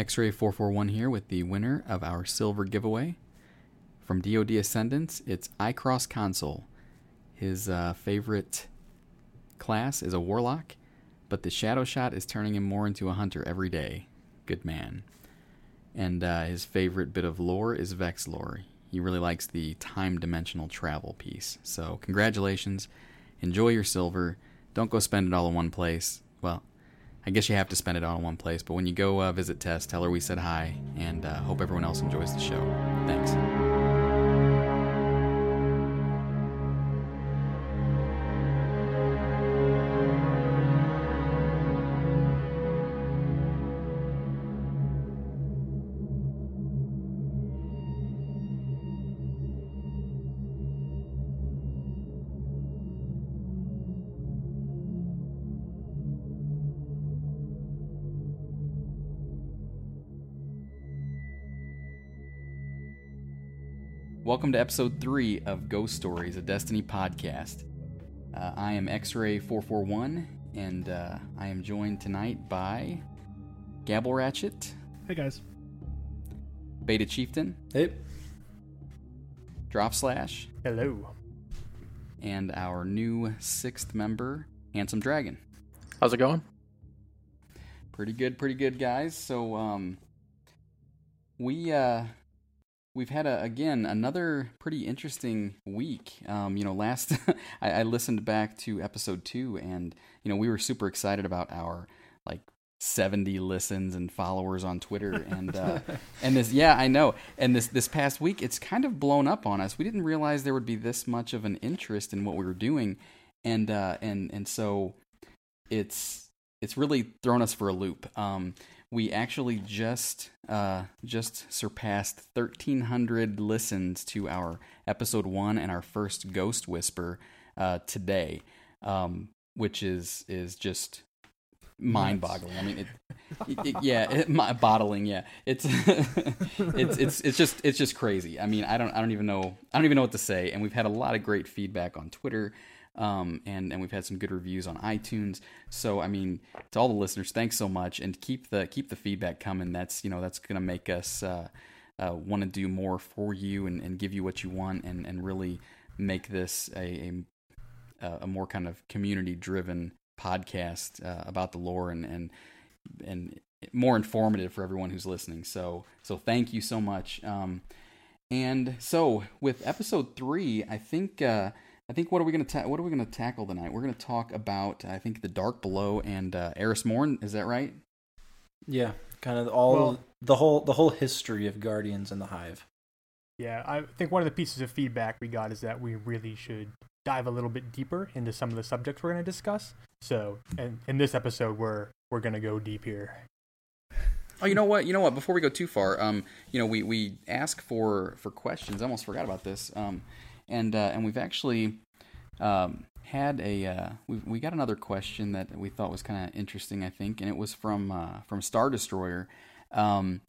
X-Ray 441 here with the winner of our silver giveaway. From DoD Ascendants, it's iCross Console. His uh, favorite class is a Warlock, but the Shadow Shot is turning him more into a Hunter every day. Good man. And uh, his favorite bit of lore is Vex lore. He really likes the time dimensional travel piece. So, congratulations. Enjoy your silver. Don't go spend it all in one place. Well, I guess you have to spend it all in one place, but when you go uh, visit Tess, tell her we said hi, and uh, hope everyone else enjoys the show. Thanks. Welcome to episode three of Ghost Stories, a Destiny podcast. Uh, I am X Ray 441, and uh, I am joined tonight by Gabble Ratchet, Hey guys. Beta Chieftain, Hey. Drop Slash, Hello. and our new sixth member, Handsome Dragon. How's it going? Pretty good, pretty good, guys. So, um, we uh, we've had a, again another pretty interesting week. Um, you know, last I, I listened back to episode two, and you know we were super excited about our like 70 listens and followers on Twitter, and uh, and this yeah I know, and this this past week it's kind of blown up on us. We didn't realize there would be this much of an interest in what we were doing, and uh, and and so it's it's really thrown us for a loop. Um, we actually just uh, just surpassed 1,300 listens to our episode one and our first Ghost Whisper uh, today, um, which is is just mind-boggling. I mean, it, it, it- yeah, it, my, bottling. Yeah, it's it's it's it's just it's just crazy. I mean, I don't I don't even know I don't even know what to say. And we've had a lot of great feedback on Twitter. Um, and and we've had some good reviews on iTunes. So I mean, to all the listeners, thanks so much, and keep the keep the feedback coming. That's you know that's gonna make us uh, uh, want to do more for you and, and give you what you want, and and really make this a a, a more kind of community driven podcast uh, about the lore and and and more informative for everyone who's listening. So so thank you so much. Um, and so with episode three, I think. Uh, I think what are we gonna ta- what are we gonna tackle tonight? We're gonna talk about I think the Dark Below and uh, Eris Morn. Is that right? Yeah, kind of all Well- the whole the whole history of Guardians and the Hive. Yeah, I think one of the pieces of feedback we got is that we really should dive a little bit deeper into some of the subjects we're going to discuss. So, and in this episode, we're we're going to go deep here. Oh, you know what? You know what? Before we go too far, um, you know, we, we ask for for questions. I almost forgot about this. Um, and uh, and we've actually um, had a uh, we we got another question that we thought was kind of interesting. I think, and it was from uh, from Star Destroyer. Um,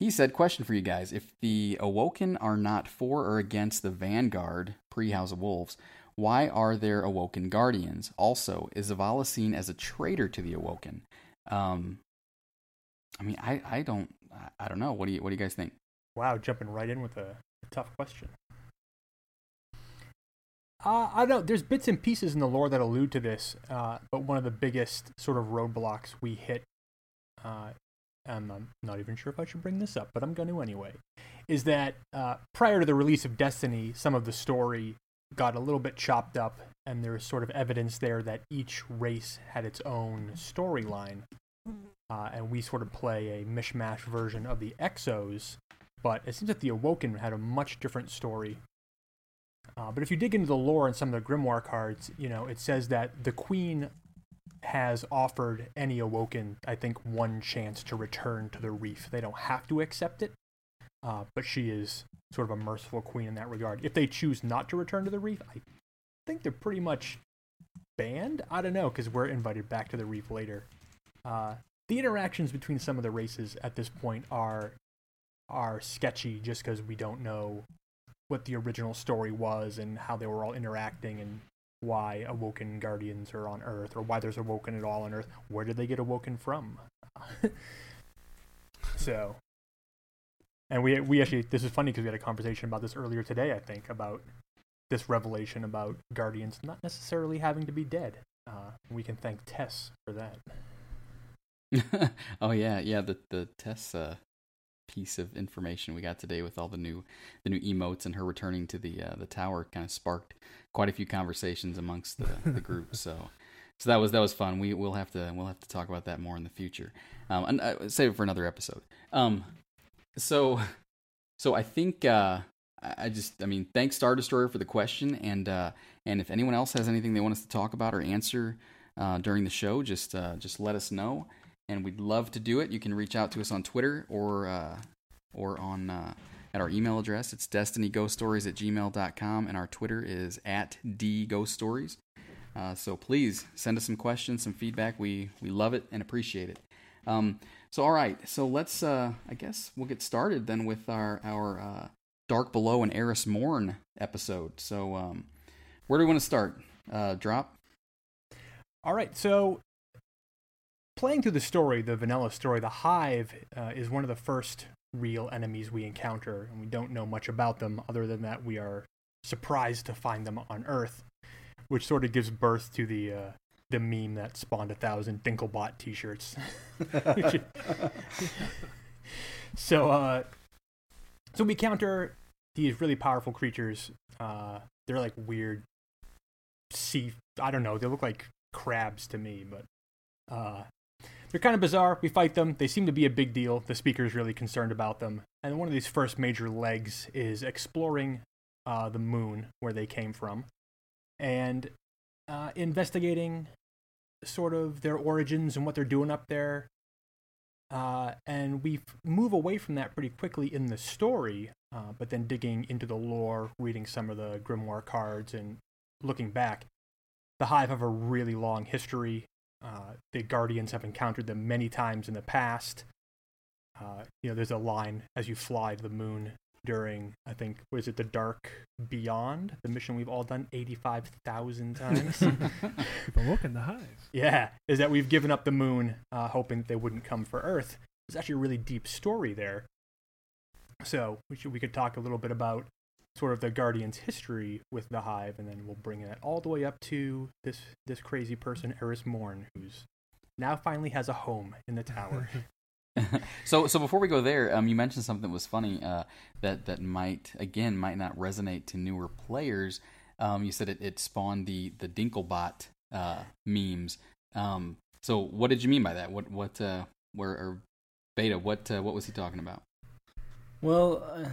he said, "Question for you guys: If the Awoken are not for or against the Vanguard pre House of Wolves." Why are there Awoken Guardians? Also, is Zavala seen as a traitor to the Awoken? Um, I mean, I, I don't I- I don't know. What do you what do you guys think? Wow, jumping right in with a, a tough question. Uh, I don't know. There's bits and pieces in the lore that allude to this, uh, but one of the biggest sort of roadblocks we hit, uh, and I'm not even sure if I should bring this up, but I'm going to anyway, is that uh, prior to the release of Destiny, some of the story got a little bit chopped up, and there's sort of evidence there that each race had its own storyline, uh, and we sort of play a mishmash version of the Exos but it seems that the Awoken had a much different story. Uh, but if you dig into the lore and some of the Grimoire cards, you know, it says that the Queen has offered any Awoken, I think, one chance to return to the Reef. They don't have to accept it, uh, but she is sort of a merciful queen in that regard. If they choose not to return to the Reef, I think they're pretty much banned. I don't know, because we're invited back to the Reef later. Uh, the interactions between some of the races at this point are are sketchy just because we don't know what the original story was and how they were all interacting and why awoken guardians are on earth or why there's awoken at all on earth where did they get awoken from So, and we we actually this is funny because we had a conversation about this earlier today. I think about this revelation about guardians not necessarily having to be dead. Uh, we can thank Tess for that. oh yeah, yeah. The the Tess uh, piece of information we got today with all the new the new emotes and her returning to the uh, the tower kind of sparked quite a few conversations amongst the, the group. So so that was that was fun. We we'll have to we'll have to talk about that more in the future. Um, and uh, save it for another episode. Um, so so I think uh, I just I mean thanks Star Destroyer for the question and uh, and if anyone else has anything they want us to talk about or answer uh, during the show, just uh, just let us know and we'd love to do it. You can reach out to us on Twitter or uh, or on uh, at our email address. It's destinyghoststories at gmail.com, and our Twitter is at dghoststories. Uh, so please send us some questions, some feedback. We we love it and appreciate it. Um, so all right, so let's uh, I guess we'll get started then with our our uh, Dark Below and Eris Morn episode. So um, where do we want to start? Uh, drop. All right, so playing through the story, the vanilla story, the Hive uh, is one of the first real enemies we encounter, and we don't know much about them other than that we are surprised to find them on Earth, which sort of gives birth to the uh, the meme that spawned a thousand Dinklebot T-shirts. so, uh, so we counter these really powerful creatures. Uh, they're like weird sea. I don't know. They look like crabs to me, but uh, they're kind of bizarre. We fight them. They seem to be a big deal. The speaker is really concerned about them. And one of these first major legs is exploring uh, the moon where they came from and uh, investigating sort of their origins and what they're doing up there. Uh, and we move away from that pretty quickly in the story, uh, but then digging into the lore, reading some of the grimoire cards, and looking back, the Hive have a really long history uh, the Guardians have encountered them many times in the past. Uh, you know, there's a line as you fly to the moon during, I think, was it the Dark Beyond, the mission we've all done 85,000 times. People look in the hive. Yeah, is that we've given up the moon, uh, hoping they wouldn't come for Earth. There's actually a really deep story there. So we should we could talk a little bit about sort of the Guardian's history with the Hive, and then we'll bring that all the way up to this this crazy person, Eris Morn, who's now finally has a home in the tower. so so before we go there, um, you mentioned something that was funny uh, that that might again might not resonate to newer players. Um, you said it, it spawned the the Dinklebot uh, memes. Um, so what did you mean by that? What what uh, where or beta? What uh, what was he talking about? Well, uh,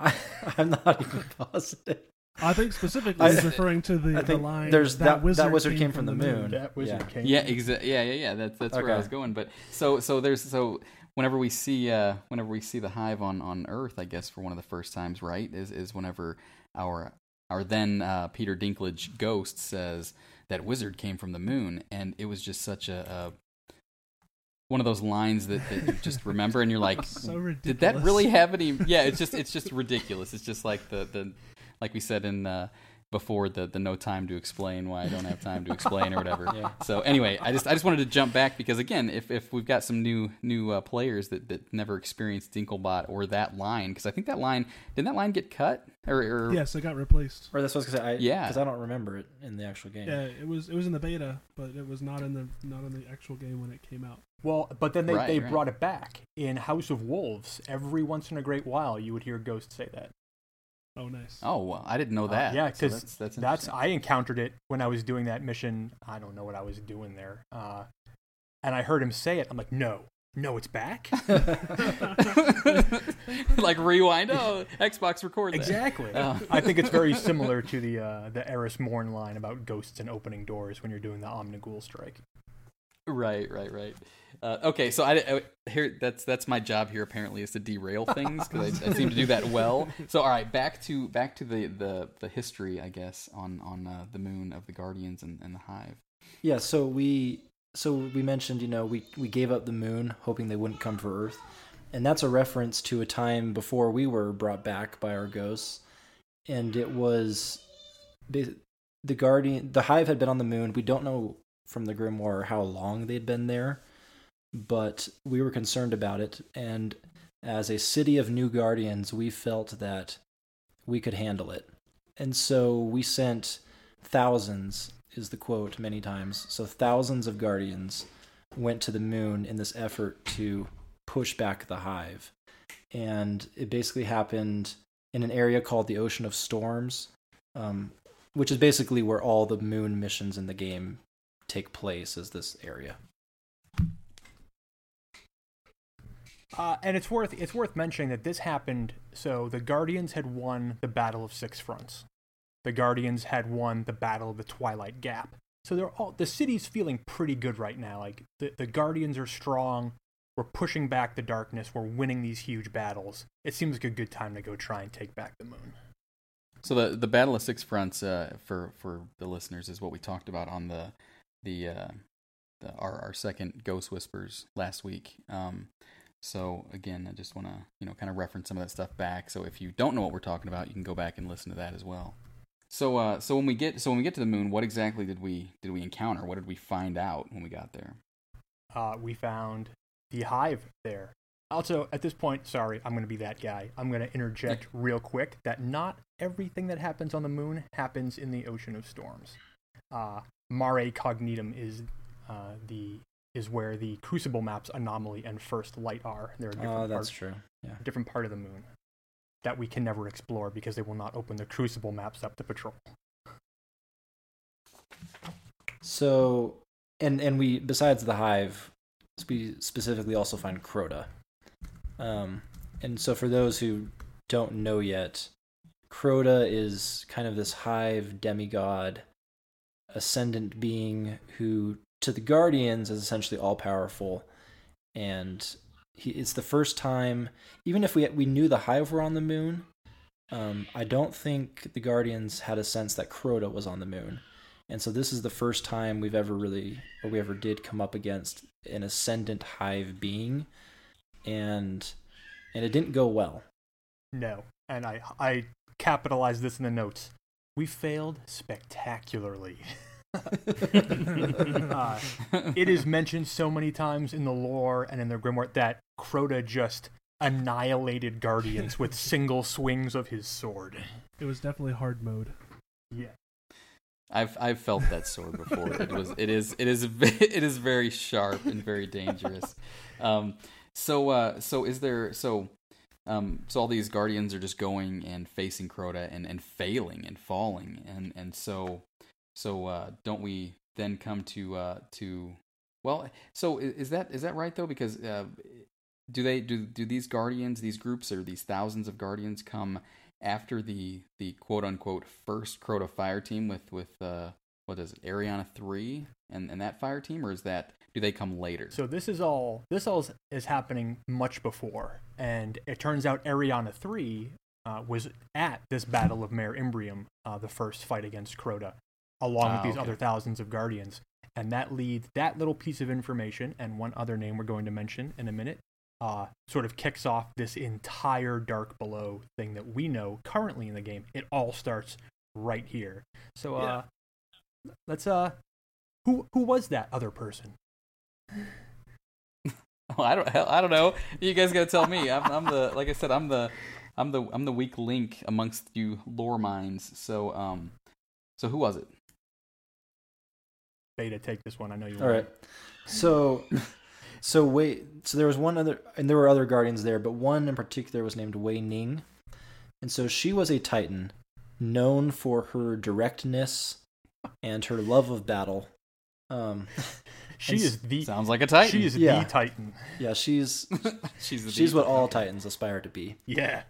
I, am not even positive. I think specifically I, he's referring to the, the line. There's that, that wizard, that wizard came, came from, from, the moon. moon. That wizard yeah. came. Yeah, exa- yeah, yeah, yeah. That's that's okay. where I was going. But so so there's so whenever we see uh whenever we see the hive on on Earth, I guess for one of the first times, right? Is is whenever our our then uh, Peter Dinklage ghost says that wizard came from the moon, and it was just such a, a one of those lines that, that you just remember and you're like so did that really have any yeah it's just it's just ridiculous it's just like the the like we said in uh, before the the no time to explain why I don't have time to explain or whatever. Yeah. So anyway, I just I just wanted to jump back because again, if if we've got some new new uh, players that that never experienced Dinklebot or that line, because I think that line didn't that line get cut or, or yes, it got replaced. Or that's what I was gonna say. I, yeah, because I don't remember it in the actual game. Yeah, it was it was in the beta, but it was not in the not in the actual game when it came out. Well, but then they, right, they right. brought it back in House of Wolves. Every once in a great while, you would hear Ghost say that. Oh, nice. Oh, well, I didn't know uh, that. Uh, yeah, because so that's, that's, that's, I encountered it when I was doing that mission. I don't know what I was doing there, uh, and I heard him say it. I'm like, no, no, it's back. like rewind. Oh, Xbox record. That. Exactly. Oh. I think it's very similar to the uh, the Eris Morn line about ghosts and opening doors when you're doing the Omnigul strike. Right, right, right. Uh, okay, so I, I, here that's that's my job here apparently is to derail things because I, I, seem to do that well. So all right, back to back to the the, the history, I guess, on on uh, the moon of the Guardians and, and the Hive. Yeah, so we so we mentioned you know we we gave up the moon hoping they wouldn't come for Earth, and that's a reference to a time before we were brought back by our ghosts, and it was the Guardian the Hive had been on the moon. We don't know from the Grimoire how long they'd been there but we were concerned about it. And as a city of new guardians, we felt that we could handle it. And so we sent thousands, is the quote many times. So thousands of guardians went to the moon in this effort to push back the hive. And it basically happened in an area called the Ocean of Storms, um, which is basically where all the moon missions in the game take place, is this area. Uh, and it's worth it's worth mentioning that this happened. So the Guardians had won the Battle of Six Fronts. The Guardians had won the Battle of the Twilight Gap. So they're all the city's feeling pretty good right now. Like the, the Guardians are strong. We're pushing back the darkness. We're winning these huge battles. It seems like a good time to go try and take back the moon. So the the Battle of Six Fronts uh, for for the listeners is what we talked about on the the, uh, the our our second Ghost Whispers last week. Um, so again, I just want to you know kind of reference some of that stuff back. So if you don't know what we're talking about, you can go back and listen to that as well. So uh, so when we get so when we get to the moon, what exactly did we did we encounter? What did we find out when we got there? Uh, we found the hive there. Also, at this point, sorry, I'm going to be that guy. I'm going to interject real quick that not everything that happens on the moon happens in the ocean of storms. Uh, Mare Cognitum is uh, the is where the Crucible maps anomaly and first light are. They're a different, parts. Oh, that's part, true. Yeah. different part of the moon that we can never explore because they will not open the Crucible maps up to patrol. So, and and we besides the hive, we specifically also find Crota. Um, and so for those who don't know yet, Crota is kind of this hive demigod, ascendant being who, to the Guardians, is essentially all powerful, and he, it's the first time. Even if we we knew the hive were on the moon, um, I don't think the Guardians had a sense that Crota was on the moon. And so this is the first time we've ever really, or we ever did come up against an ascendant hive being, and and it didn't go well. No, and I I capitalized this in the notes. We failed spectacularly. uh, it is mentioned so many times in the lore and in the grimoire that Crota just annihilated guardians with single swings of his sword. It was definitely hard mode. Yeah. I've I've felt that sword before. It was it is it is it is very sharp and very dangerous. Um, so uh, so is there so um, so all these guardians are just going and facing Crota and, and failing and falling. And and so so uh, don't we then come to uh, to well so is that is that right though? Because uh, do they do do these guardians these groups or these thousands of guardians come after the the quote unquote first Crota fire team with with uh what is it Eriana three and and that fire team? Or is that do they come later? So this is all this all is, is happening much before, and it turns out Eriana three uh, was at this Battle of Mare Imbrium, uh, the first fight against Crota, along Ah, with these okay. other thousands of guardians, and that leads that little piece of information and one other name we're going to mention in a minute. Uh, sort of kicks off this entire Dark Below thing that we know currently in the game. It all starts right here. So uh, let's uh, who who was that other person? Oh, I don't I don't know. You guys got to tell me. I'm I'm the like I said I'm the I'm the I'm the weak link amongst you lore minds. So um so who was it? Beta, take this one. I know you. All right. So, so wait. So there was one other, and there were other guardians there, but one in particular was named Wei Ning, and so she was a Titan, known for her directness and her love of battle. Um, She And is the Sounds like a titan. she is Yeah. the Titan. yeah, she's she's the she's deep- what all Titans aspire to be. Yeah.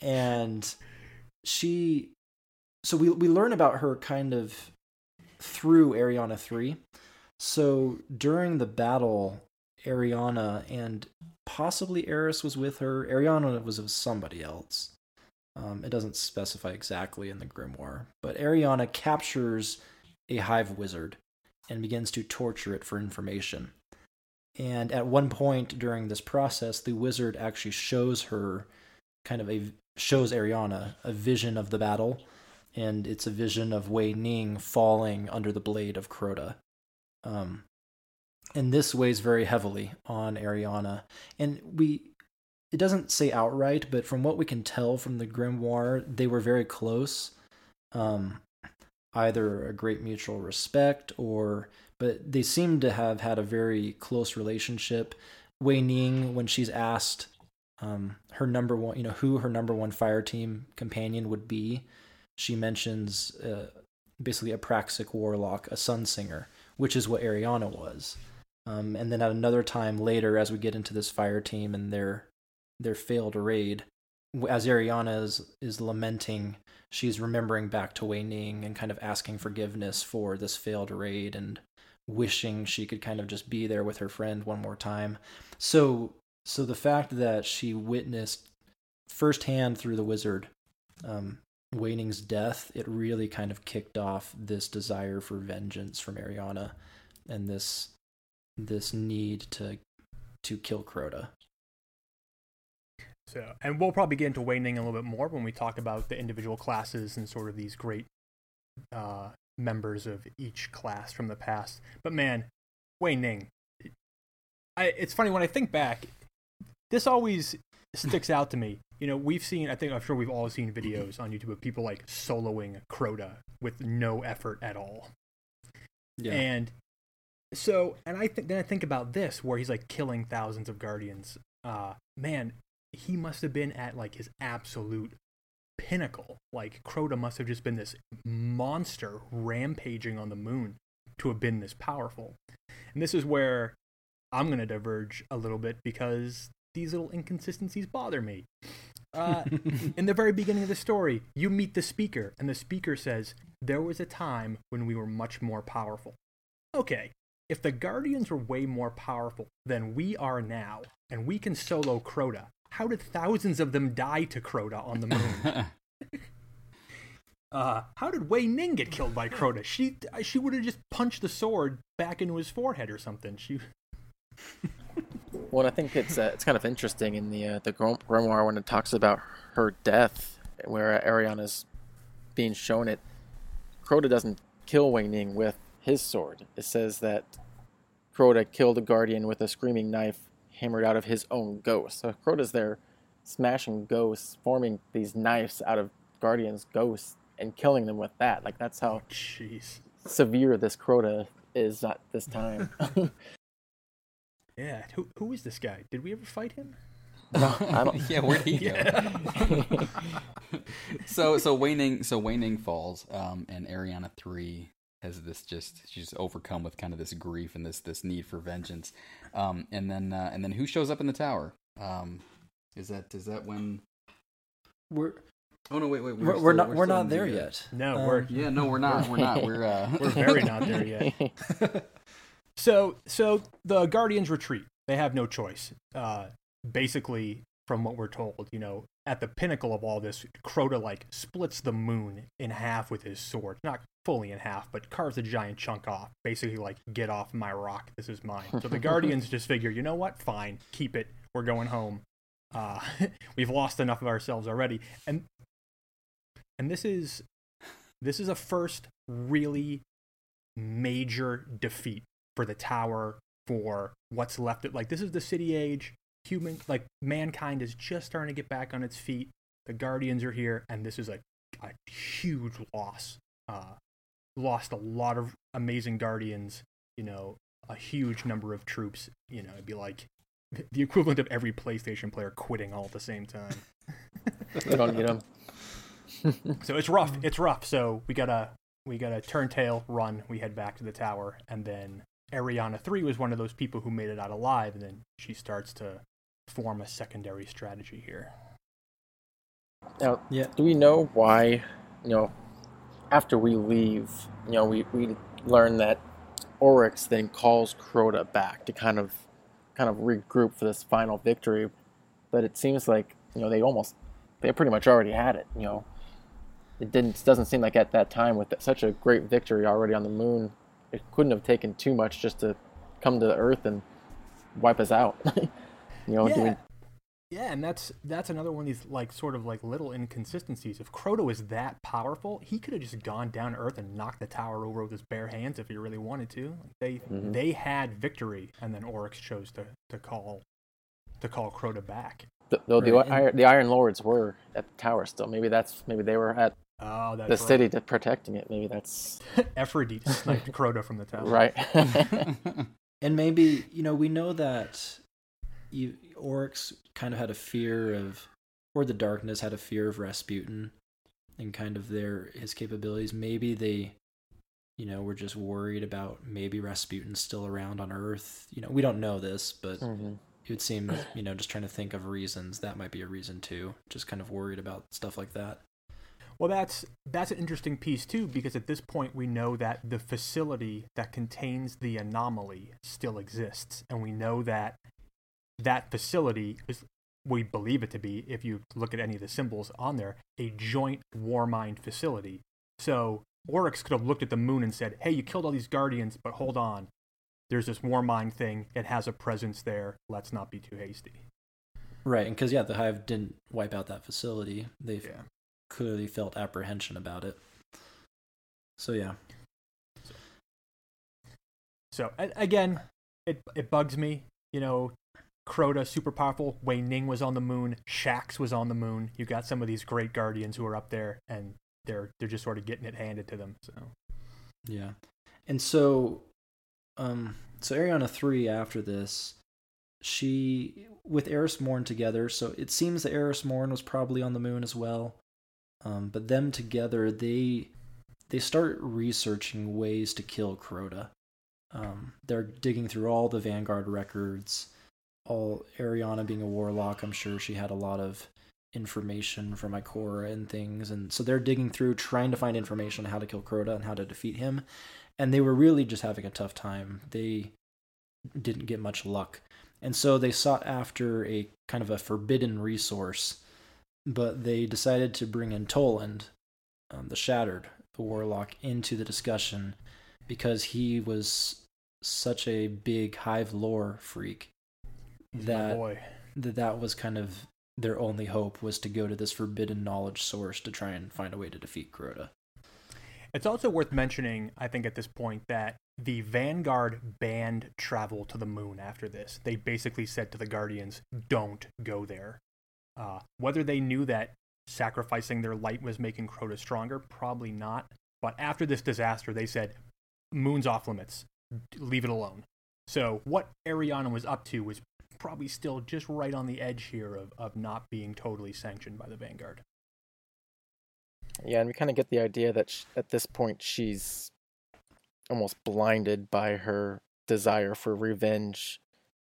and she so we we learn about her kind of through Eriana 3. So during the battle Eriana and possibly Eris was with her. Eriana was with somebody else. Um, it doesn't specify exactly in the grimoire, but Eriana captures a hive wizard and begins to torture it for information. And at one point during this process, the wizard actually shows her kind of a shows Eriana a vision of the battle, and it's a vision of Wei Ning falling under the blade of Crota. Um, and this weighs very heavily on Eriana. And we, it doesn't say outright, but from what we can tell from the grimoire, they were very close. Um, either a great mutual respect or, but they seem to have had a very close relationship. Wei Ning, when she's asked um, her number one, you know, who her number one fire team companion would be, she mentions uh, basically a Praxic warlock, a sun singer, which is what Eriana was. Um, and then at another time later, as we get into this fire team and their their failed raid, as Eriana is is lamenting, she's remembering back to Wei Ning and kind of asking forgiveness for this failed raid and wishing she could kind of just be there with her friend one more time. So so the fact that she witnessed firsthand through the wizard um, Wei Ning's death, it really kind of kicked off this desire for vengeance from Eriana and this this need to to kill Crota. So, and we'll probably get into Wei Ning a little bit more when we talk about the individual classes and sort of these great uh, members of each class from the past. But man, Wei Ning, I, it's funny when I think back. This always sticks out to me. You know, we've seen, I think, I'm sure we've all seen videos on YouTube of people like soloing Crota with no effort at all. Yeah. And so, and I think then I think about this where he's like killing thousands of guardians. Uh, man, he must have been at like his absolute pinnacle. Like Crota must have just been this monster rampaging on the moon to have been this powerful. And this is where I'm going to diverge a little bit because these little inconsistencies bother me. Uh, in the very beginning of the story, you meet the speaker, and the speaker says, There was a time when we were much more powerful. Okay, if the Guardians were way more powerful than we are now, and we can solo Crota, how did thousands of them die to Crota on the moon? uh, how did Wei Ning get killed by Crota? She she would have just punched the sword back into his forehead or something. She Well, I think it's uh, it's kind of interesting in the uh, the Grim- grimoire when it talks about her death, where Eriana's being shown it. Crota doesn't kill Wei Ning with his sword. It says that Crota killed a guardian with a screaming knife hammered out of his own ghost. So Crota's there smashing ghosts, forming these knives out of guardians' ghosts, and killing them with that. Like that's how jeez. severe this Crota is at this time. Yeah, who who is this guy? Did we ever fight him? no, I don't. yeah, where'd he go? so so Wei Ning so Wei Ning falls, um, and Eriana three has this just she's overcome with kind of this grief and this this need for vengeance, um, and then uh, and then who shows up in the tower? Um, is that is that when? We're Oh no! Wait, wait. we're, we're not we're, still not in the, there uh, yet. No, Um, we're Yeah, no, we're not. We're not. We're uh, we're very not there yet. So so the Guardians retreat. They have no choice. Uh, basically, from what we're told, you know, at the pinnacle of all this, Crota like splits the moon in half with his sword. Not fully in half, but carves a giant chunk off. Basically, like, get off my rock. This is mine. So the Guardians just figure, you know what? Fine, keep it. We're going home. Uh, we've lost enough of ourselves already, and and this is this is a first really major defeat for the tower for what's left of like this is the city age human like mankind is just starting to get back on its feet the guardians are here and this is a, a huge loss uh lost a lot of amazing guardians you know a huge number of troops you know it'd be like the equivalent of every playstation player quitting all at the same time we don't need them. so it's rough mm. it's rough so we gotta we gotta turn tail run we head back to the tower and then eriana 3 was one of those people who made it out alive and then she starts to form a secondary strategy here Now, Yeah. do we know why, you know, after we leave, you know, we, we learn that Oryx then calls Crota back to kind of kind of regroup for this final victory. But it seems like, you know, they almost they pretty much already had it, you know. It didn't doesn't seem like at that time with such a great victory already on the moon, it couldn't have taken too much just to come to the earth and wipe us out. you know, do we, Yeah. Yeah, and that's that's another one of these like sort of like little inconsistencies. If Crota was that powerful, he could have just gone down to Earth and knocked the tower over with his bare hands if he really wanted to. Like they Mhm. they had victory, and then Oryx chose to, to call to call Crota back. Th- Though the, Right, and- Iron, the Iron Lords were at the tower still. Maybe that's maybe they were at Oh, that's the right. city to protecting it. Maybe that's Aphrodite sniped Crota from the tower. right. And maybe you know we know that you, Oryx kind of had a fear of, or the darkness had a fear of Rasputin, and kind of their his capabilities. Maybe they, you know, were just worried about maybe Rasputin's still around on Earth. You know, we don't know this, but Mhm. it would seem you know just trying to think of reasons that might be a reason too. Just kind of worried about stuff like that. Well, that's that's an interesting piece too, because at this point we know that the facility that contains the anomaly still exists, and we know that that facility is we believe it to be, if you look at any of the symbols on there, a joint war mind facility. So Oryx could have looked at the moon and said, "Hey, you killed all these guardians, but hold on, there's this war mind thing. It has a presence there. Let's not be too hasty." Right, and because yeah, the Hive didn't wipe out that facility. They Yeah. clearly felt apprehension about it. So yeah, So a- again, it it bugs me. You know, Crota super powerful. Wei Ning was on the moon. Shax was on the moon. You got some of these great guardians who are up there, and they're they're just sort of getting it handed to them. So yeah, and so, um, so Eriana three after this, she with Eris Morn together. So it seems that Eris Morn was probably on the moon as well. Um, but them together, they they start researching ways to kill Crota. Um, they're digging through all the Vanguard records. All Eriana being a warlock, I'm sure she had a lot of information from Ikora and things, and so they're digging through trying to find information on how to kill Crota and how to defeat him. And they were really just having a tough time. They didn't get much luck, and so they sought after a kind of a forbidden resource, but they decided to bring in Toland, um, the Shattered, the warlock, into the discussion because he was such a big hive lore freak that boy. that that was kind of their only hope was to go to this forbidden knowledge source to try and find a way to defeat Crota. It's also worth mentioning, I think, at this point, that the Vanguard banned travel to the moon after this. They basically said to the Guardians, don't go there. Uh, whether they knew that sacrificing their light was making Crota stronger, probably not. But after this disaster, they said, moon's off limits. Leave it alone. So what Eriana was up to was probably still just right on the edge here of, of not being totally sanctioned by the Vanguard. Yeah, and we kind of get the idea that sh- at this point she's almost blinded by her desire for revenge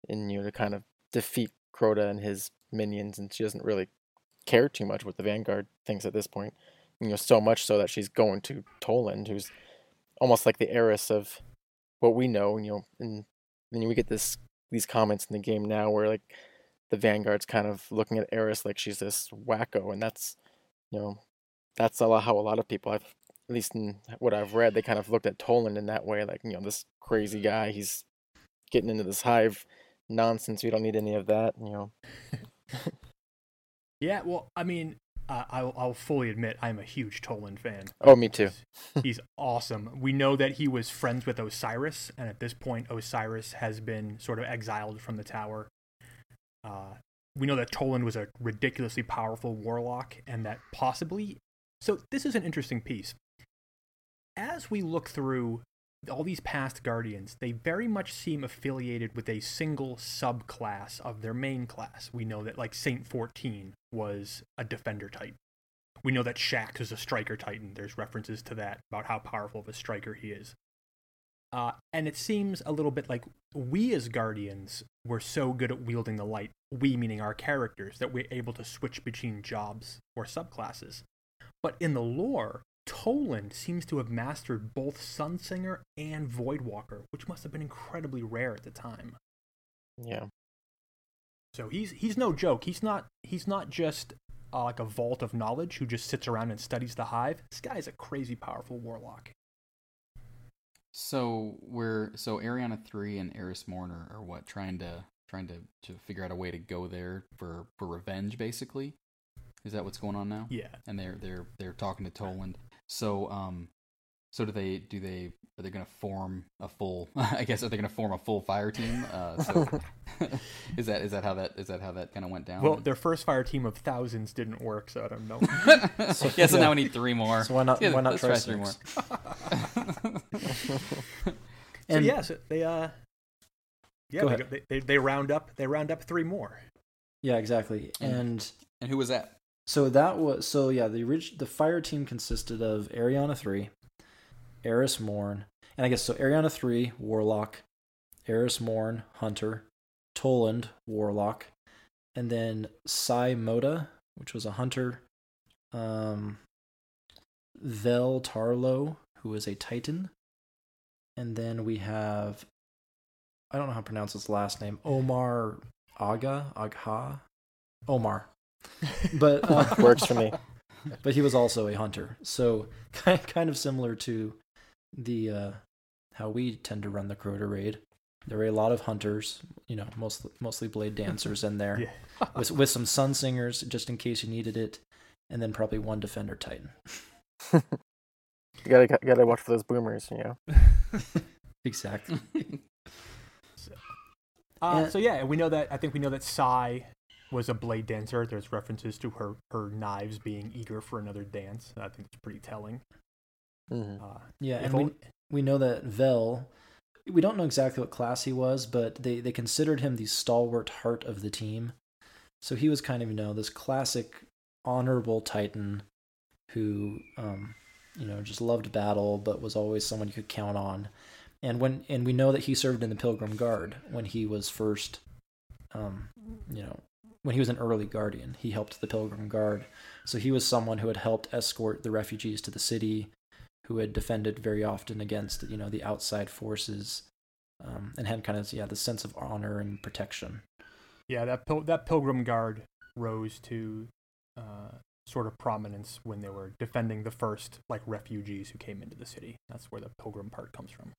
and you know to kind of defeat Crota and his minions, and she doesn't really care too much what the Vanguard thinks at this point. You know, so much so that she's going to Toland, who's almost like the heiress of what we know. You know, and then we get this these comments in the game now where like the Vanguard's kind of looking at Eris like she's this wacko, and that's you know that's a lot how a lot of people I've at least in what I've read, they kind of looked at Toland in that way, like, you know, this crazy guy, he's getting into this hive nonsense. We don't need any of that, you know. Yeah, well, I mean, uh, I'll, I'll fully admit I'm a huge Toland fan. Oh, me too. He's, awesome. We know that he was friends with Osiris, and at this point, Osiris has been sort of exiled from the tower. Uh, we know that Toland was a ridiculously powerful warlock, and that possibly. So, this is an interesting piece. As we look through all these past guardians, they very much seem affiliated with a single subclass of their main class. We know that, like, Saint 14 was a defender type. We know that Shax is a striker titan. There's references to that about how powerful of a striker he is. Uh, and it seems a little bit like we as guardians were so good at wielding the light, we meaning our characters, that we're able to switch between jobs or subclasses. But in the lore, Toland seems to have mastered both Sunsinger and Voidwalker, which must have been incredibly rare at the time. Yeah. So he's he's no joke. He's not he's not just uh, like a vault of knowledge who just sits around and studies the hive. This guy is a crazy powerful warlock. So we're so Eriana three and Eris Morn are, are what trying to trying to to figure out a way to go there for for revenge, basically. Is that what's going on now? Yeah. And they're they're they're talking to Toland. So um, so do they do they are they going to form a full? I guess are they going to form a full fire team? Uh, so is that is that how that is that how that kind of went down? Well, their first fire team of thousands didn't work, so I don't know. yeah, so yeah. now we need three more. So why not? Yeah, why not let's try three six? so And yeah, so they uh, yeah, Go they, they, they they round up they round up three more. yeah, exactly. And and who was that? So that was so yeah. The orig- the fire team consisted of Eriana three, Eris Morn, and I guess so. Eriana three Warlock, Eris Morn Hunter, Toland Warlock, and then Sai Mota, which was a hunter, um, Vell Tarlowe, who is a Titan, and then we have I don't know how to pronounce his last name. Omar Aga Agha, Omar, but uh, Works for me. but he was also a hunter. So kind kind of similar to the uh, how we tend to run the Crota raid. There are a lot of hunters, you know, mostly mostly blade dancers in there, Yeah. with with some sun singers just in case you needed it, and then probably one defender titan. You gotta gotta watch for those boomers, you know. Exactly. Uh, And- so yeah, we know that I think we know that Sai was a blade dancer. There's references to her her knives being eager for another dance. I think it's pretty telling. hmm Uh, Yeah, if and we we know that Vell. We don't know exactly what class he was, but they they considered him the stalwart heart of the team. So he was kind of you know this classic honorable Titan who um you know just loved battle but was always someone you could count on. And when and we know that he served in the Pilgrim Guard when he was first um you know when he was an early guardian. He helped the Pilgrim Guard. So he was someone who had helped escort the refugees to the city who had defended very often against you know the outside forces um, and had kind of yeah the sense of honor and protection yeah, that pil- that pilgrim guard rose to uh, sort of prominence when they were defending the first like refugees who came into the city. That's where the pilgrim part comes from.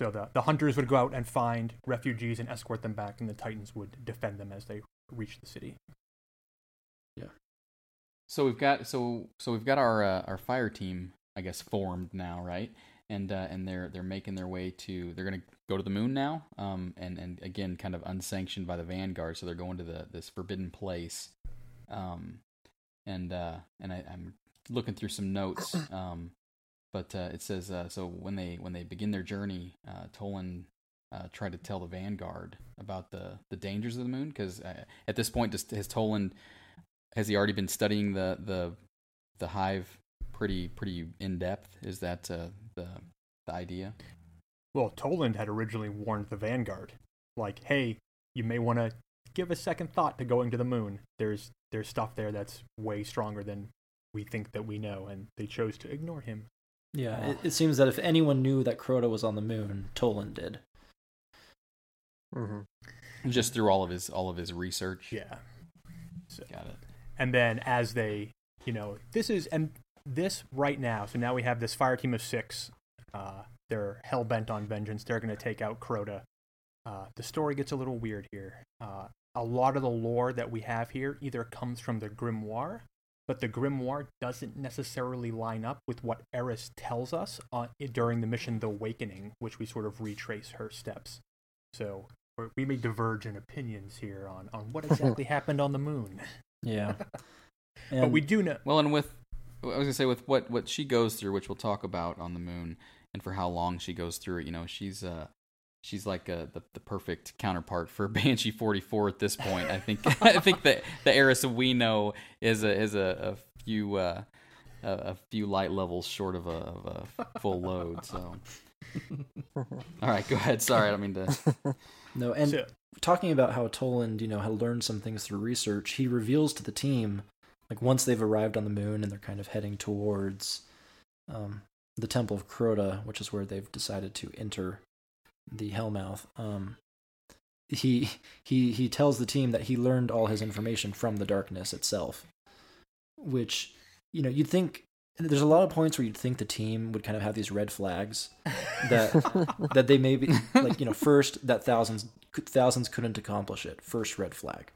So the the hunters would go out and find refugees and escort them back, and the titans would defend them as they reached the city. Yeah. So we've got so so we've got our uh, our fire team, I guess, formed now, right? And uh, and they're they're making their way to they're gonna go to the moon now, um, and and again, kind of unsanctioned by the Vanguard, so they're going to the this forbidden place, um, and uh, and I, I'm looking through some notes, um, but uh, it says uh, so when they when they begin their journey, uh, Toland uh, tried to tell the Vanguard about the the dangers of the moon because uh, at this point, just has Toland has he already been studying the the the hive pretty pretty in depth? Is that uh, the the idea? Well, Toland had originally warned the Vanguard, like, "Hey, you may want to give a second thought to going to the moon. There's there's stuff there that's way stronger than we think that we know," and they chose to ignore him. Yeah it, it seems that if anyone knew that crota was on the moon toland did hmm Just through all of his all of his research. Yeah. So, got it. and then as they, you know, this is and this right now. So now we have this fire team of six. Uh, they're hell bent on vengeance. They're going to take out Crota. Uh, the story gets a little weird here. Uh, a lot of the lore that we have here either comes from the grimoire, but the grimoire doesn't necessarily line up with what Eris tells us on, during the mission The Awakening, which we sort of retrace her steps. So we're- we may diverge in opinions here on, on what exactly happened on the moon. yeah but we do know. Well, and with I was gonna say with what what she goes through, which we'll talk about on the moon, and for how long she goes through it. You know, she's uh she's like uh the the perfect counterpart for Banshee forty four at this point. I think I think that the Eris we know is a is a, a few uh a, a few light levels short of a, of a full load. So. All right, go ahead. Sorry, I don't mean to. no and So- talking about how toland you know had learned some things through research he reveals to the team like once they've arrived on the moon and they're kind of heading towards um, the temple of crota which is where they've decided to enter the hellmouth um, he he he tells the team that he learned all his information from the darkness itself which you know you'd think there's a lot of points where you'd think the team would kind of have these red flags that that they maybe like you know first that thousands thousands couldn't accomplish it first red flag.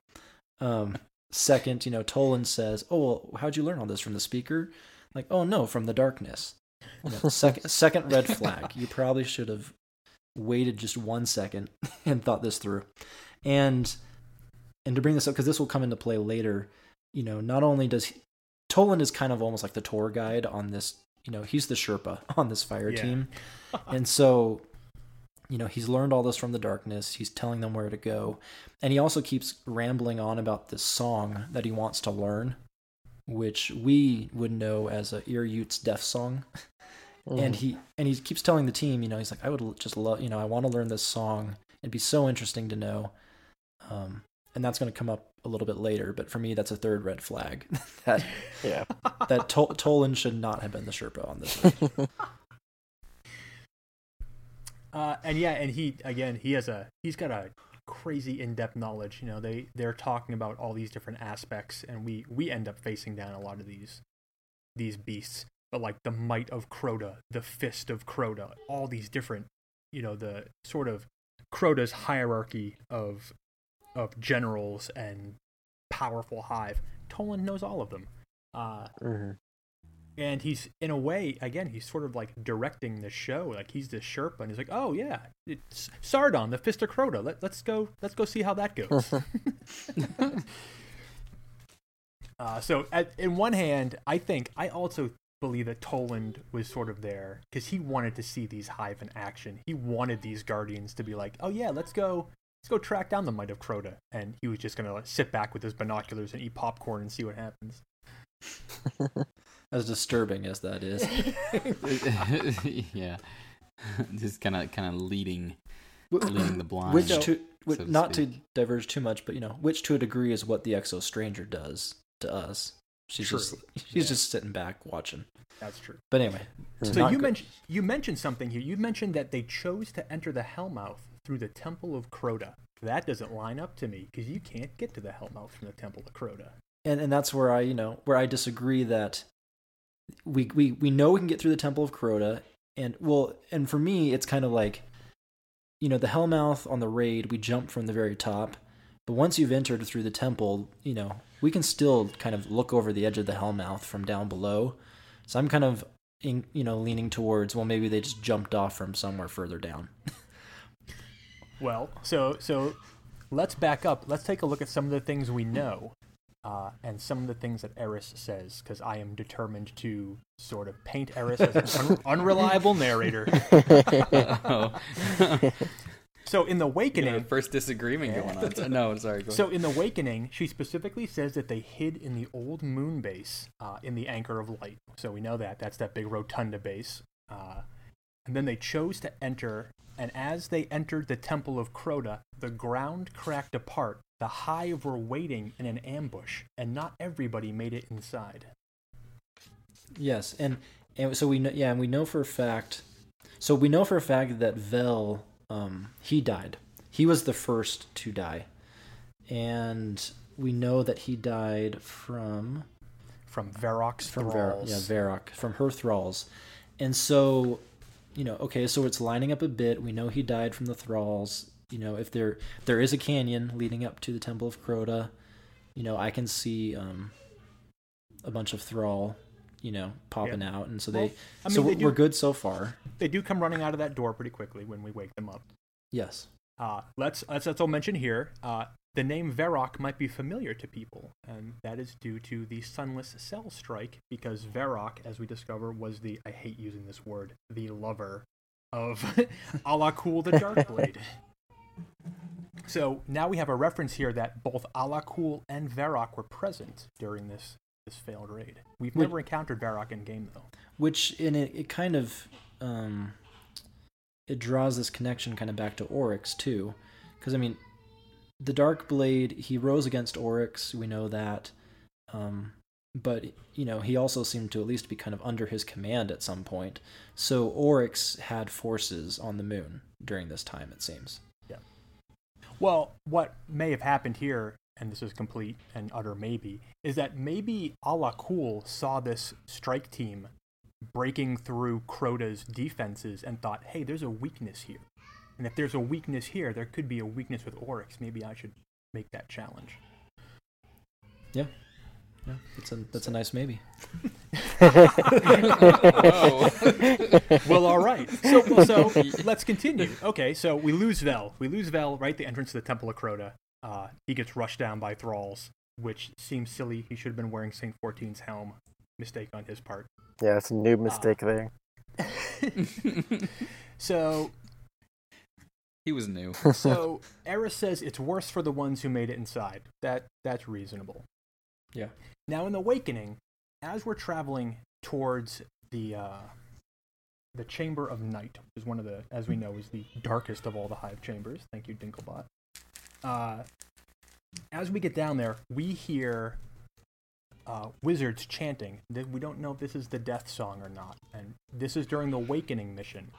Um second you know toland says oh well how'd you learn all this from the speaker? Like oh no from the darkness. You know, second second red flag. You probably should have waited just one second and thought this through. And and to bring this up because this will come into play later you know not only does he, toland is kind of almost like the tour guide on this you know he's the sherpa on this fire Yeah. team. And so you know he's learned all this from the darkness. He's telling them where to go. And he also keeps rambling on about this song that he wants to learn which we would know as a Yut's deathsong and he and he keeps telling the team you know he's like i would just love you know i want to learn this song it'd be so interesting to know um and that's going to come up a little bit later but for me that's a third red flag that yeah. that Tol- toland should not have been the sherpa on this. Uh, and yeah, and he again, he has a he's got a crazy in-depth knowledge. You know, they they're talking about all these different aspects, and we we end up facing down a lot of these these beasts. But like the might of Crota, the fist of Crota, all these different, you know, the sort of Crota's hierarchy of of generals and powerful hive. Tolan knows all of them. Uh, Mhm. and he's in a way again he's sort of like directing the show like he's the sherpa and he's like oh yeah it's sardon the fist of crota Let, let's go let's go see how that goes uh, so at, in one hand i think i also believe that toland was sort of there because he wanted to see these hive in action. He wanted these guardians to be like oh yeah let's go let's go track down the might of crota. And he was just gonna like, sit back with his binoculars and eat popcorn and see what happens. As disturbing as that is. Yeah, just kind of kind of leading leading the blind. which to wh- so to not to speak. diverge too much but you know which to a degree is what the exo stranger does to us she's True. just she's Yeah. just sitting back watching that's true but anyway So you mentioned you mentioned something here. You mentioned that they chose to enter the Hellmouth through the Temple of Crota. That doesn't line up to me because you can't get to the Hellmouth from the Temple of Crota. and and that's where I you know where I disagree that we we we know we can get through the Temple of Crota and well and for me it's kind of like you know the Hellmouth on the raid we jump from the very top but once you've entered through the temple you know we can still kind of look over the edge of the Hellmouth from down below so I'm kind of in, you know leaning towards well maybe they just jumped off from somewhere further down Well, so so let's back up. Let's take a look at some of the things we know, uh, and some of the things that Eris says, because I am determined to sort of paint Eris as an un- unreliable narrator. So in the You know, Awakening, first disagreement going on. So- No, sorry. Go So in the Awakening, she specifically says that they hid in the old moon base uh, in the Anchor of Light. So we know that that's that big rotunda base. Uh, and then they chose to enter, and as they entered the Temple of Crota, the ground cracked apart. The Hive were waiting in an ambush, and not everybody made it inside. Yes, and and so we know, yeah, and we know for a fact. So we know for a fact that Vell, um, he died. He was the first to die, and we know that he died from From Varrock's from thralls. yeah from her thralls, and so you know okay, so it's lining up a bit. We know he died from the thralls. You know, if there there is a canyon leading up to the Temple of Crota, you know, I can see um, a bunch of thrall, you know, popping out, and so they Well, I so they we're, do- we're good so far. They do come running out of that door pretty quickly when we wake them up. Yes. Uh, let's let's also mention here uh, the name Varrock might be familiar to people, and that is due to the Sunless Cell Strike, because Varrock, as we discover, was the I hate using this word, the lover of Alak-Hul the Darkblade. so now we have a reference here that both Alak-Hul and Varrock were present during this this failed raid. We've never encountered Varrock in game though. Which in it, it kind of um, it draws this connection kind of back to Oryx too, because I mean, the Dark Blade he rose against Oryx. We know that, um, but you know he also seemed to at least be kind of under his command at some point. So Oryx had forces on the moon during this time. It seems. Yeah. Well, what may have happened here and this is complete and utter maybe, is that maybe Alak-Hul saw this strike team breaking through Crota's defenses and thought, hey, there's a weakness here. And if there's a weakness here, there could be a weakness with Oryx. Maybe I should make that challenge. Yeah, Yeah, that's a that's a nice maybe. Well, all right. So, so let's continue. Okay, so we lose Vell. We lose Vell right at the entrance to the Temple of Crota. Uh, he gets rushed down by thralls, which seems silly. He should have been wearing Saint 14's helm. Mistake on his part. Yeah, it's a new mistake there. So, he was new. so Eris says it's worse for the ones who made it inside. That that's reasonable. Yeah. Now, in the Awakening, as we're traveling towards the uh, the Chamber of Night, which is one of the, as we know, is the darkest of all the hive chambers. Thank you, Dinklebot. Uh, as we get down there, we hear uh, wizards chanting. We don't know if this is the Death Song or not, and this is during the Awakening mission.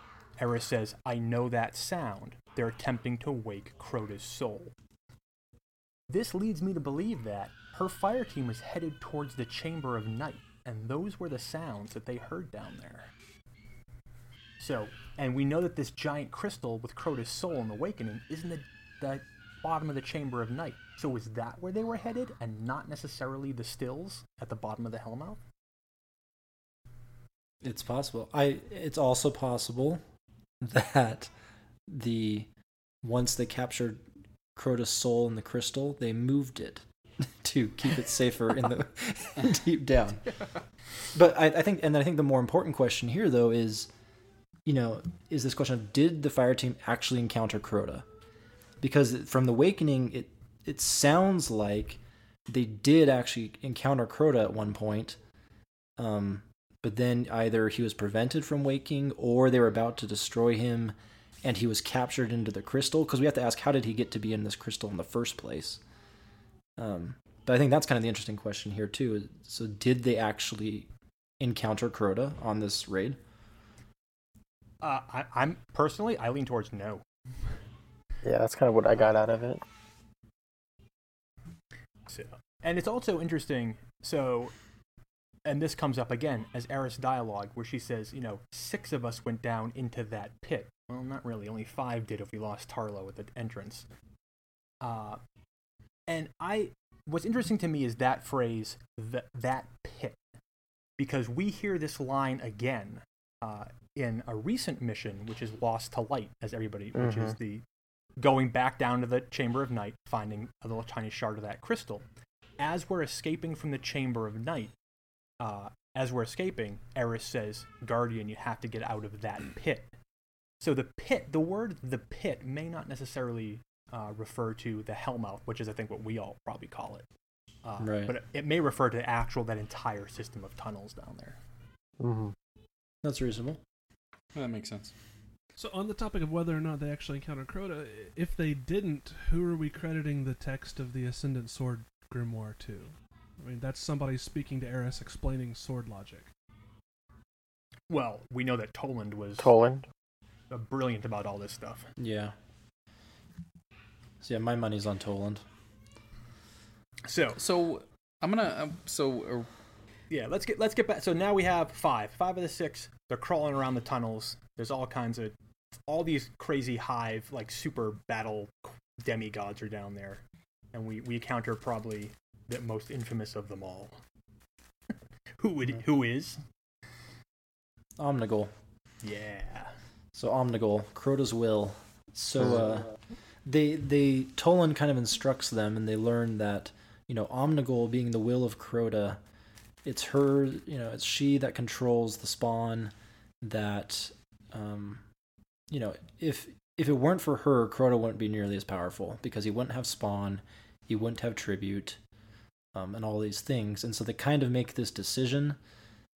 Eris says, "I know that sound. They're attempting to wake Crota's soul." This leads me to believe that her fire team was headed towards the Chamber of Night, and those were the sounds that they heard down there. So, and we know that this giant crystal with Crota's soul in the Awakening isn't the, the bottom of the Chamber of Night. So is that where they were headed, and not necessarily the stills at the bottom of the Hellmouth? It's possible. I. It's also possible that the once they captured Crota's soul in the crystal, they moved it to keep it safer in the deep down. But I, I think, and I think the more important question here, though, is, you know, is this question of did the fire team actually encounter Crota? Because from the Awakening, it it sounds like they did actually encounter Crota at one point, um, but then either he was prevented from waking, or they were about to destroy him, and he was captured into the crystal. Because we have to ask, how did he get to be in this crystal in the first place? Um, but I think that's kind of the interesting question here too. So, did they actually encounter Crota on this raid? Uh, I, I'm personally, I lean towards no. Yeah, that's kind of what I got out of it. So, and it's also interesting. So, and this comes up again as Eris dialogue, where she says, you know, six of us went down into that pit. Well, not really. Only five did if we lost Tarlowe at the entrance. Uh, and I, what's interesting to me is that phrase, that that pit, because we hear this line again uh, in a recent mission, which is Lost to Light, as everybody, which is Mhm. the going back down to the Chamber of Night, finding a little tiny shard of that crystal. As we're escaping from the Chamber of Night, uh, as we're escaping, Eris says, Guardian, you have to get out of that pit. So the pit, the word the pit may not necessarily uh, refer to the Hellmouth, which is, I think, what we all probably call it. Uh, Right. But it, it may refer to actual, that entire system of tunnels down there. hmm That's reasonable. that makes sense. So on the topic of whether or not they actually encountered Crota, if they didn't, who are we crediting the text of the Ascendant Sword Grimoire to? I mean, that's somebody speaking to Eris explaining sword logic. Well, we know that Toland was Toland. uh, brilliant about all this stuff. Yeah. So yeah, my money's on Toland. So So I'm gonna. Uh, so uh, yeah, let's get let's get back. So now we have five. Five of the six. They're crawling around the tunnels. There's all kinds of all these crazy hive like super battle demigods are down there, and we we encounter probably the most infamous of them all. who would who is? Omnigul. Yeah. So Omnigul, Crota's will. So uh, they they Toland kind of instructs them, and they learn that you know Omnigul being the will of Crota, it's her. You know, it's she that controls the spawn. That um, you know, if if it weren't for her, Crota wouldn't be nearly as powerful because he wouldn't have spawn, he wouldn't have tribute, um, and all these things. And so they kind of make this decision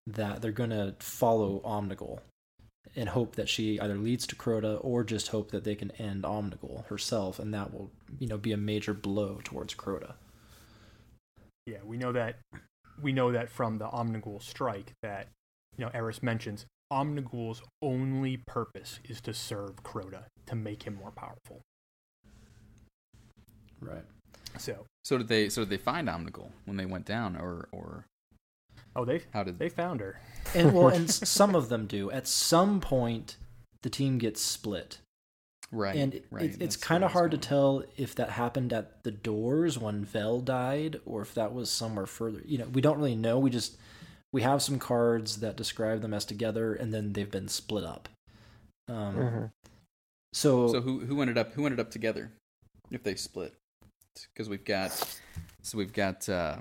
that they're going to follow Omnigul and hope that she either leads to Crota or just hope that they can end Omnigul herself, and that will, you know, be a major blow towards Crota. Yeah, we know that we know that from the Omnigul strike that you know Eris mentions Omnigul's only purpose is to serve Crota to make him more powerful. Right. So So did they? So did they find Omnigul when they went down, or or Oh, they how did they found her. And well, and some of them do. At some point, the team gets split, right? and it, right. it, it's kind of I was hard to tell if that happened at the doors when Vell died, or if that was somewhere further. You know, we don't really know. We just we have some cards that describe them as together, and then they've been split up. Um, Mhm. So, So who who ended up who ended up together if they split? Because we've got so we've got uh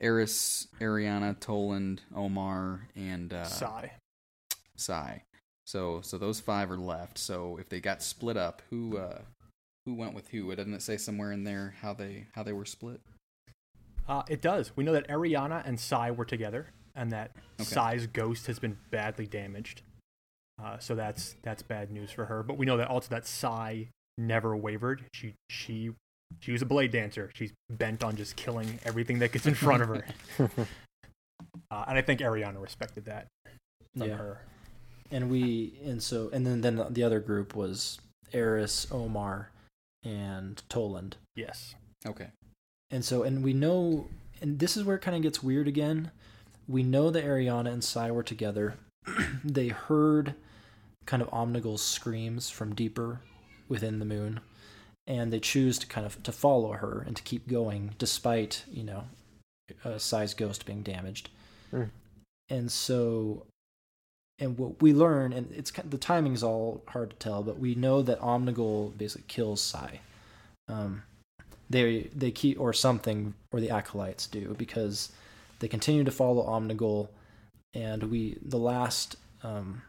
Eris, Eriana, Toland, Omar, and uh Sigh. Sai. So so those five are left. So if they got split up, who uh who went with who? Doesn't it say somewhere in there how they how they were split? Uh, it does. We know that Eriana and Sai were together, and that Okay. Sai's ghost has been badly damaged. Uh, so that's that's bad news for her. But we know that also that Sai never wavered. She she she was a blade dancer. She's bent on just killing everything that gets in front of her. Uh, and I think Eriana respected that from yeah. her. and we and so and then then the other group was Eris, Omar, and Toland. Yes. Okay. And so, and we know, and this is where it kind of gets weird again. We know that Eriana and Sai were together. they heard kind of Omnigul's screams from deeper within the moon, and they choose to kind of to follow her and to keep going despite you know uh, Sai's ghost being damaged. Hmm. And so, and what we learn, and it's kind the timing's all hard to tell, but we know that Omnigul basically kills Sai. Um, they they keep or something or the acolytes do because they continue to follow Omnigul, and we the last um,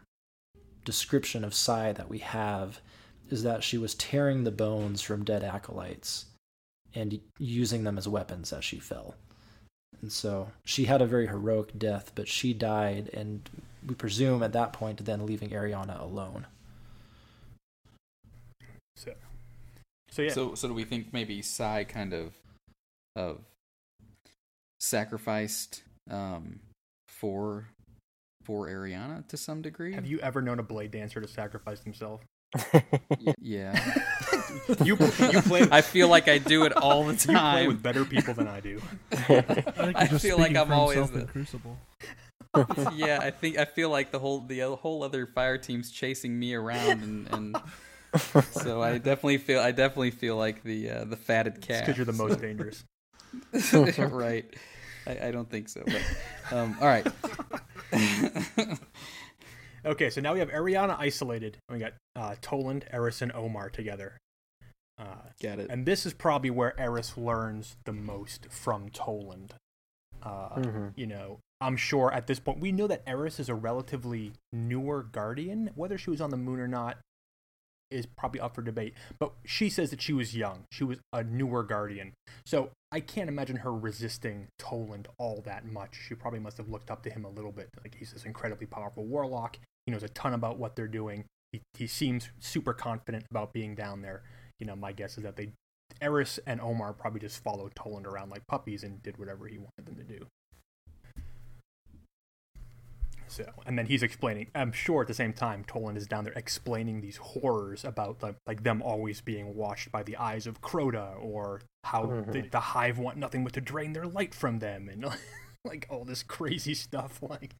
description of Sai that we have is that she was tearing the bones from dead acolytes and using them as weapons as she fell. And so she had a very heroic death, but she died, and we presume at that point then leaving Eriana alone. So so yeah. So so do we think maybe Sai kind of of sacrificed um for for Eriana to some degree? have you ever known a blade dancer to sacrifice himself? Yeah. You you play I feel like I do it all the you play time. with better people than I do. I I feel like I'm always the- Crucible. yeah, I think I feel like the whole the whole other fire team's chasing me around, and, and so I definitely feel I definitely feel like the uh, the fatted cat. because you're the most dangerous. right. I, I don't think so. But um, all right. Okay, so now we have Eriana isolated. and We got uh, Toland, Eris, and Omar together. Uh, Got it. and this is probably where Eris learns the most from Toland. Uh, Mhm. You know, I'm sure at this point we know that Eris is a relatively newer guardian. Whether she was on the moon or not is probably up for debate. But she says that she was young. She was a newer guardian. So I can't imagine her resisting Toland all that much. She probably must have looked up to him a little bit. Like he's this incredibly powerful warlock. He knows a ton about what they're doing. He, he seems super confident about being down there. You know, my guess is that they, Eris and Omar probably just followed Toland around like puppies and did whatever he wanted them to do. So, and then he's explaining. I'm sure at the same time, Toland is down there explaining these horrors about like, like them always being watched by the eyes of Crota, or how the, Mhm. the hive want nothing but to drain their light from them, and like all this crazy stuff. Like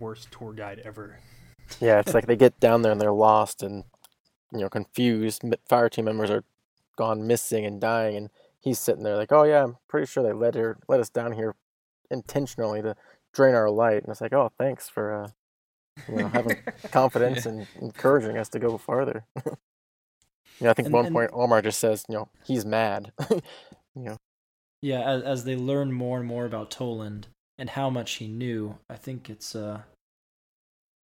worst tour guide ever. Yeah, it's like they get down there and they're lost and you know confused. Fire team members are gone missing and dying, and he's sitting there like, "Oh yeah, I'm pretty sure they led her, let us down here intentionally to drain our light." And it's like, "Oh, thanks for uh, you know having confidence and encouraging us to go farther." yeah, I think And- at one and- point Omar just says, "You know, he's mad." you know, Yeah, as, as they learn more and more about Toland and how much he knew, I think it's uh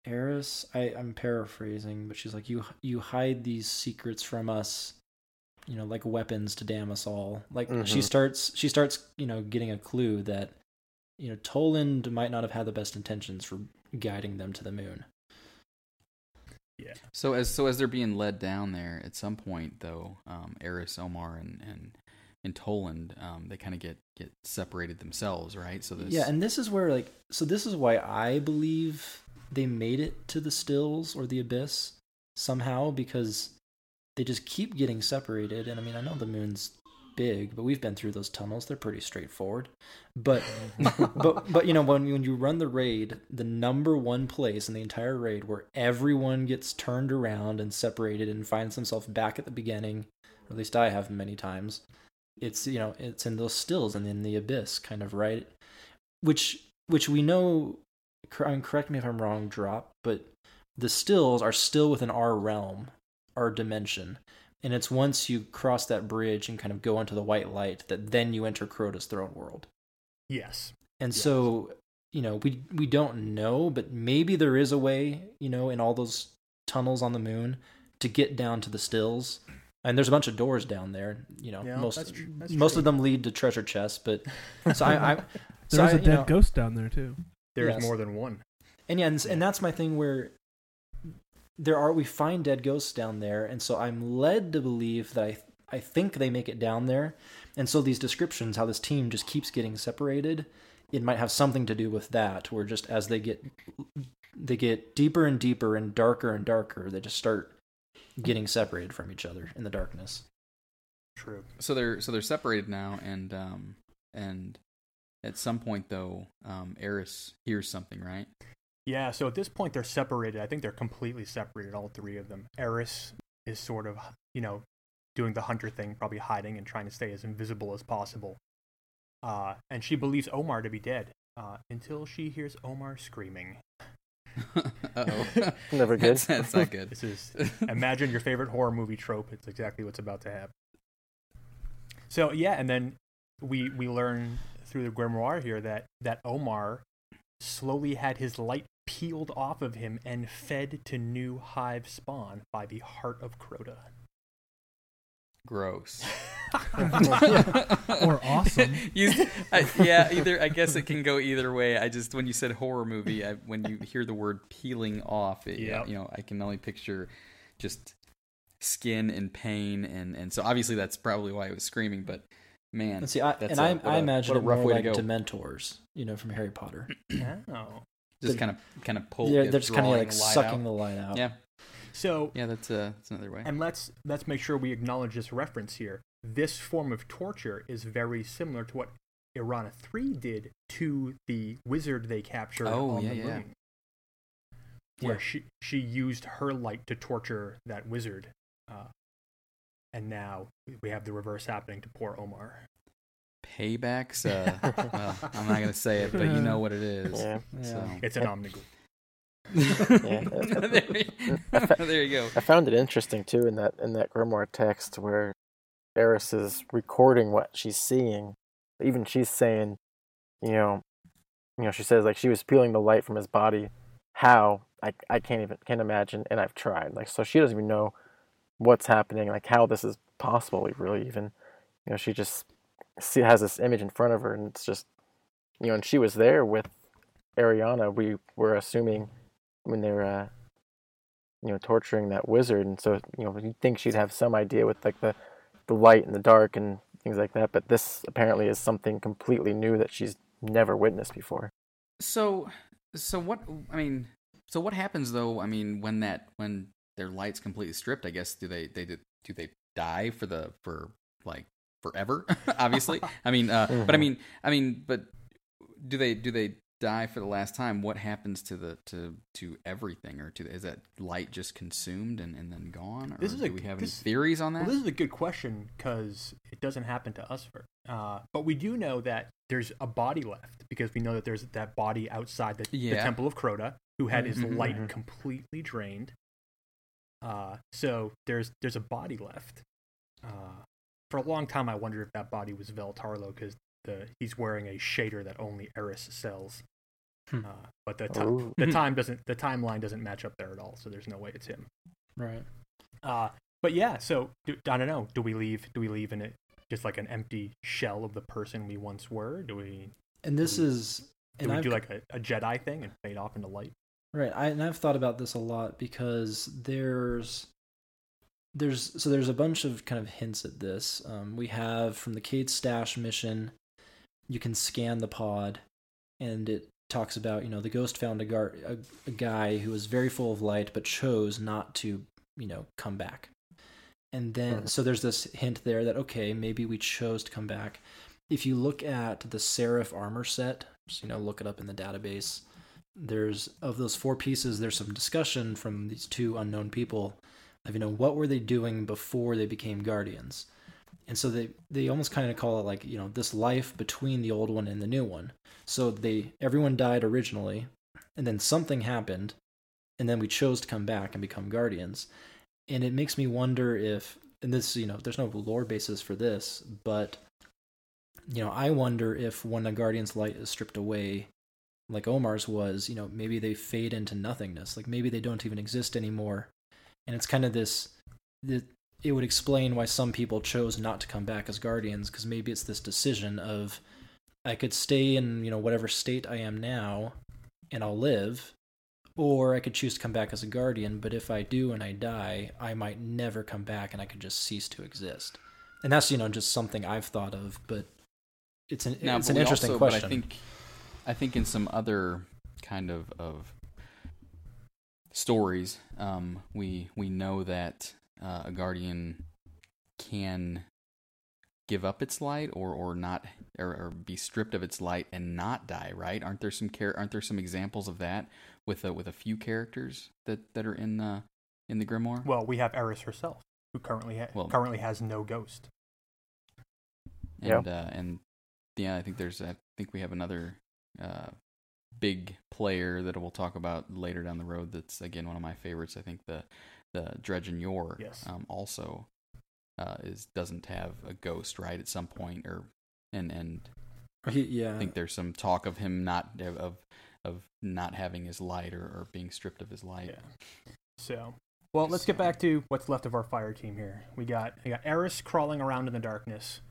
Eris. I, I'm paraphrasing, but she's like, You you hide these secrets from us, you know, like weapons to damn us all. Like she Mhm. starts she starts, you know, getting a clue that, you know, Toland might not have had the best intentions for guiding them to the moon. Yeah. So as so as they're being led down there, at some point though, um, Eris, Omar, and and and Toland, um, they kind of get get separated themselves, right? So this, Yeah, and this is where like so this is why I believe they made it to the stills or the abyss somehow because they just keep getting separated and I mean I know the moon's big, but we've been through those tunnels. They're pretty straightforward. But but but you know when when you run the raid, the number one place in the entire raid where everyone gets turned around and separated and finds themselves back at the beginning, or at least I have many times. It's you know it's in those stills and in the abyss, kind of right, which which we know. I mean, correct me if I'm wrong, drop, but the stills are still within our realm, our dimension. And it's once you cross that bridge and kind of go into the white light that then you enter Crota's throne world. Yes. And Yes. so, you know, we we don't know, but maybe there is a way, you know, in all those tunnels on the moon to get down to the stills. And there's a bunch of doors down there, you know. Yeah, most that's tr- that's most true. of them lead to treasure chests, but so I, I so There's I, a dead know- ghost down there too. There's Yes. more than one. And yeah, and, and that's my thing where there are we find dead ghosts down there, and so I'm led to believe that I I think they make it down there, and so these descriptions how this team just keeps getting separated, it might have something to do with that, where just as they get they get deeper and deeper and darker and darker, they just start getting separated from each other in the darkness. True. so they're so they're separated now, and um and at some point though, um, Eris hears something, right? Yeah, so at this point they're separated. I think they're completely separated, all three of them. Eris is sort of, you know, doing the hunter thing, probably hiding and trying to stay as invisible as possible. Uh, and she believes Omar to be dead uh, until she hears Omar screaming. uh oh, Never good. That's, that's not good. This is imagine your favorite horror movie trope. It's exactly what's about to happen. So yeah, and then we we learn through the grimoire here that that Omar slowly had his light peeled off of him and fed to new hive spawn by the heart of Crota. Gross. Or awesome. You, I, yeah, either I guess it can go either way. I just when you said horror movie, I, when you hear the word peeling off, it, Yep. you know, I can only picture just skin and pain, and and so obviously that's probably why I was screaming. But man, And see, I, that's and a- I, what imagine what a it rough more way like to go. Dementors, you know, from Harry Potter. Oh. Just kind of kind of pull. They're, yeah, they're just kind of like the sucking out. the light out. Yeah, So yeah, that's uh, that's another way. and let's let's make sure we acknowledge this reference here. This form of torture is very similar to what Eriana 3 did to the wizard they captured Oh, on yeah, the yeah. moon. Where Yeah. she she used her light to torture that wizard. Uh, and now we have the reverse happening to poor Omar. Paybacks. Uh, well, I'm not gonna say it, but you know what it is. Yeah. So. It's an omnigul. there, you, there you go. I found it interesting too in that in that grimoire text where Eris is recording what she's seeing. Even she's saying, you know, you know, she says like she was peeling the light from his body. How I I can't even can't imagine, and I've tried. Like so, she doesn't even know what's happening, like how this is possible. Really, even you know, she just see, has this image in front of her, and it's just you know, and she was there with Eriana. We were assuming when they were. Uh, you know, torturing that wizard, and so you know, you'd think she'd have some idea with like the, the light and the dark and things like that. But this apparently is something completely new that she's never witnessed before. So, so what? I mean, so what happens though? I mean, when that when their light's completely stripped, I guess do they they do do they die for the for like forever? Obviously, I mean, uh, but I Mhm. mean, I mean, but do they do they die for the last time? What happens to the to to everything, or to is that light just consumed and, and then gone? Or This is do a- we have this- any theories on that? Well, this is a good question because it doesn't happen to us first. Uh, but we do know that there's a body left because we know that there's that body outside the, the Temple of Crota who had his Mhm, light mhm. completely drained. Uh, so there's there's a body left. Uh, for a long time, I wondered if that body was Vell Tarlowe because the he's wearing a shader that only Eris sells. Hmm. Uh, but the ti- Ooh. the time doesn't the timeline doesn't match up there at all. So there's no way it's him. Right. Uh, but yeah, so do, I don't know. Do we leave? Do we leave in it just like an empty shell of the person we once were? Do we? And this Do we- is Do and we I've, do like a, a Jedi thing and fade off into light? right. I and I've thought about this a lot because there's there's so there's a bunch of kind of hints at this. Um, we have from the Cayde Stash mission, you can scan the pod, and it talks about you know the ghost found a, gar- a, a guy who was very full of light but chose not to you know come back And then, Mhm. so there's this hint there that, okay, maybe we chose to come back. If you look at the Seraph armor set, just, you know, look it up in the database, there's, of those four pieces, there's some discussion from these two unknown people of, you know, what were they doing before they became guardians? And so they, they almost kind of call it like, you know, this life between the old one and the new one. So they, everyone died originally, and then something happened, and then we chose to come back and become guardians and it makes me wonder if and this you know there's no lore basis for this but you know i wonder if when a guardian's light is stripped away like omar's was you know maybe they fade into nothingness like maybe they don't even exist anymore and it's kind of this that it would explain why some people chose not to come back as guardians because maybe it's this decision of i could stay in you know whatever state i am now and i'll live or I could choose to come back as a guardian, but if I do and I die, I might never come back and I could just cease to exist. And that's, you know, just something I've thought of, but it's an Now, it's an interesting also, question. But I think, I think in some other kind of of stories, um, we we know that uh, a guardian can give up its light or or not or, or be stripped of its light and not die. Right? Aren't there some char- Aren't there some examples of that with a, with a few characters that that are in the in the grimoire? Well, we have Eris herself, who currently ha- Well- currently has no ghost. Yeah. and uh, and yeah, I think there's I think we have another uh, big player that we'll talk about later down the road. That's again one of my favorites. I think the the Dredgen Yor Yes. um, also uh, is doesn't have a ghost right at some point or and and He- yeah. I think there's some talk of him not of of not having his light or, or being stripped of his light. Yeah. So, well, let's get back to what's left of our fire team here. We got we got Eris crawling around in the darkness.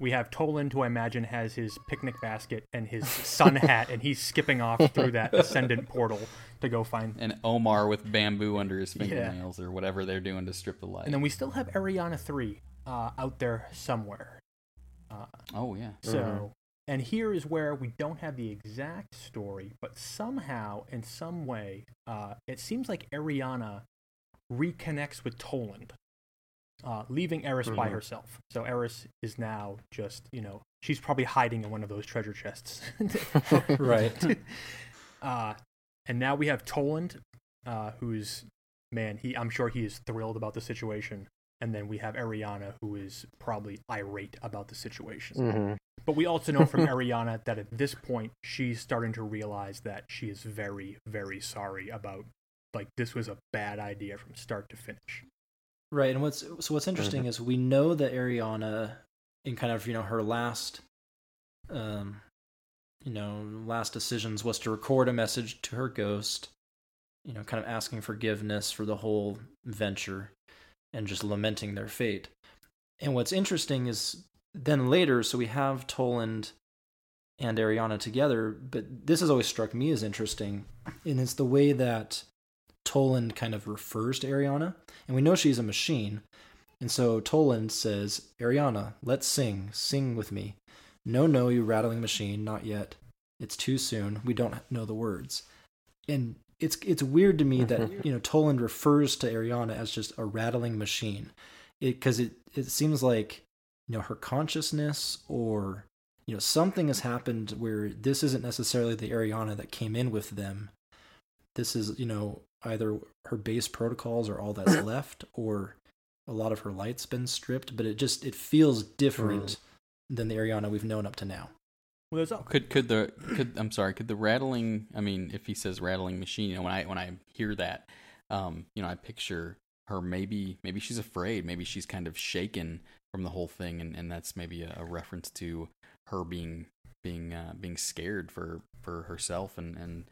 We have Toland, who I imagine has his picnic basket and his sun hat, and he's skipping off through that ascendant portal to go find. And Omar with bamboo under his fingernails or whatever they're doing to strip the light. And then we still have Eriana three uh, out there somewhere. Uh, oh yeah. So, Mhm. and here is where we don't have the exact story, but somehow, in some way, uh, it seems like Eriana reconnects with Toland, uh, leaving Eris by Mhm. herself. So Eris is now just, you know, she's probably hiding in one of those treasure chests. Right. Uh, and now we have Toland, uh, who's, man, he I'm sure he is thrilled about the situation. And then we have Eriana, who is probably irate about the situation. Mm-hmm. But we also know from Eriana that at this point she's starting to realize that she is very, very sorry about like this was a bad idea from start to finish. Right, and what's so what's interesting is we know that Eriana, in kind of you know her last, um, you know, last decisions was to record a message to her ghost, you know, kind of asking forgiveness for the whole venture, and just lamenting their fate. And what's interesting is then later, so we have Toland and Eriana together, but this has always struck me as interesting, and it's the way that Toland kind of refers to Eriana, and we know she's a machine. And so Toland says, Eriana, let's sing. Sing with me. No, no, you rattling machine, not yet. It's too soon. We don't know the words. And it's it's weird to me that, mm-hmm. you know, Toland refers to Eriana as just a rattling machine. It because it, it seems like, you know, her consciousness or you know, something has happened where this isn't necessarily the Eriana that came in with them. This is, you know, either her base protocols are all that's left or a lot of her light's been stripped, but it just it feels different than the Eriana we've known up to now. Well, all, Could could the could I'm sorry, could the rattling I mean, if he says rattling machine, you know, when I when I hear that, um, you know, I picture her maybe maybe she's afraid, maybe she's kind of shaken from the whole thing and, and that's maybe a, a reference to her being being uh, being scared for for herself and and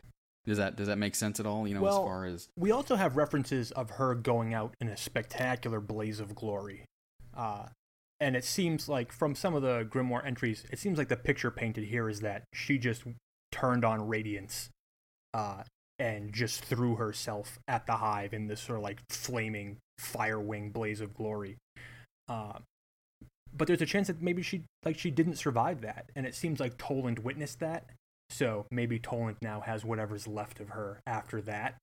does that does that make sense at all, you know, Well, as far as we also have references of her going out in a spectacular blaze of glory. Uh, and it seems like from some of the grimoire entries, it seems like the picture painted here is that she just turned on radiance uh, and just threw herself at the hive in this sort of like flaming fire wing blaze of glory. Uh, but there's a chance that maybe she like she didn't survive that, and it seems like Toland witnessed that. So maybe Toland now has whatever's left of her after that.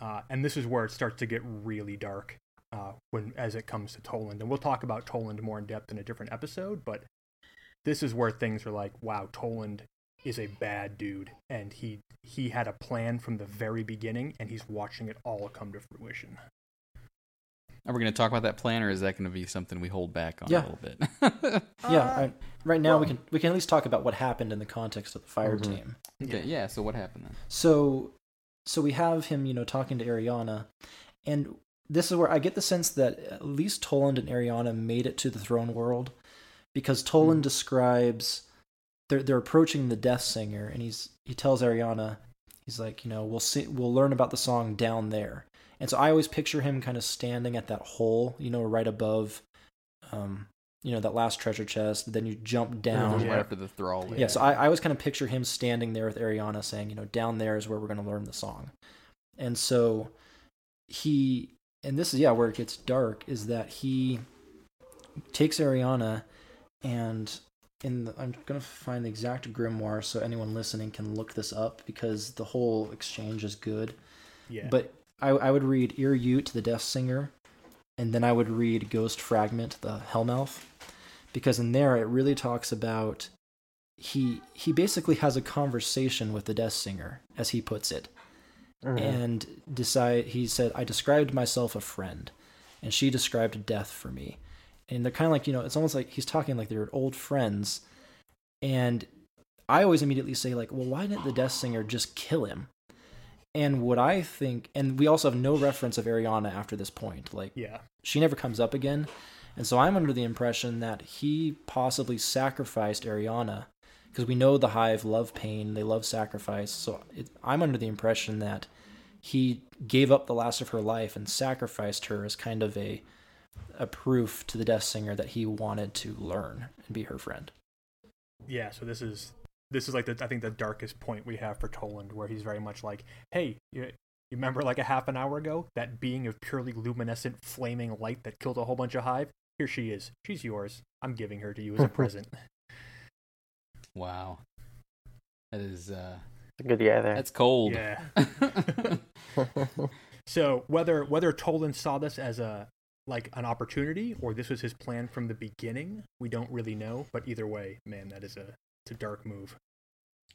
Uh, and this is where it starts to get really dark. uh, when as it comes to Toland, and we'll talk about Toland more in depth in a different episode. But this is where things are like, wow, Toland is a bad dude, and he he had a plan from the very beginning, and he's watching it all come to fruition. Are we going to talk about that plan, or is that going to be something we hold back on Yeah. a little bit? yeah, Uh, I, right now we can we can at least talk about what happened in the context of the fire Mhm. team. okay, yeah. So what happened then? So so we have him, you know, talking to Eriana, and this is where I get the sense that at least Toland and Eriana made it to the throne world because Toland describes they're they're approaching the Death Singer, and he's he tells Eriana, he's like, you know, we'll see, we'll learn about the song down there, and so I always picture him kind of standing at that hole, you know, right above, um, you know, that last treasure chest. Then you jump down. Yeah. Right after the thrall. Yeah, so I, I always kind of picture him standing there with Eriana saying, you know, down there is where we're going to learn the song. And so he, and this is, yeah, where it gets dark, is that he takes Eriana and in the, I'm going to find the exact grimoire so anyone listening can look this up because the whole exchange is good. Yeah, But I, I would read Ir Yut, the Death Singer, and then I would read Ghost Fragment, the Hellmouth, because in there it really talks about he he basically has a conversation with the Death Singer, as he puts it, Mhm. and decide he said I described myself a friend, and she described death for me, and they're kind of like you know it's almost like he's talking like they're old friends, and I always immediately say like well why didn't the Death Singer just kill him? And what I think, and we also have no reference of Eriana after this point. Like, yeah, she never comes up again. And so I'm under the impression that he possibly sacrificed Eriana because we know the Hive love pain, they love sacrifice. So it, I'm under the impression that he gave up the last of her life and sacrificed her as kind of a a proof to the Death Singer that he wanted to learn and be her friend. yeah. So this is this is like the I think the darkest point we have for Toland, where he's very much like, hey, you, you remember like a half an hour ago that being of purely luminescent, flaming light that killed a whole bunch of hive. Here she is. She's yours. I'm giving her to you as a present. Wow. That is uh Good yeah there. that's cold. Yeah. So whether whether Toland saw this as a like an opportunity or this was his plan from the beginning, we don't really know. But either way, man, that is a it's a dark move.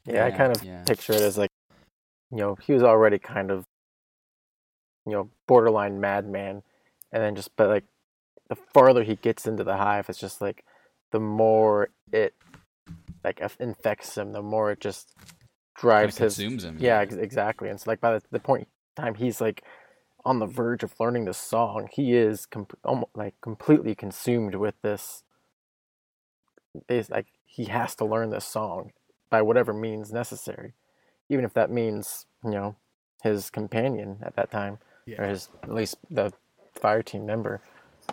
Yeah, I kind of yeah. picture it as like, you know, he was already kind of, you know, borderline madman, and then just but like, the farther he gets into the hive, it's just like, the more it, like, infects him, the more it just Kinda drives his. consumes him. Yeah, ex- exactly. And so like by the, the point time he's like on the verge of learning this song, he is com- almost like completely consumed with this. Is like he has to learn this song by whatever means necessary, even if that means you know his companion at that time or his at least the fire team member.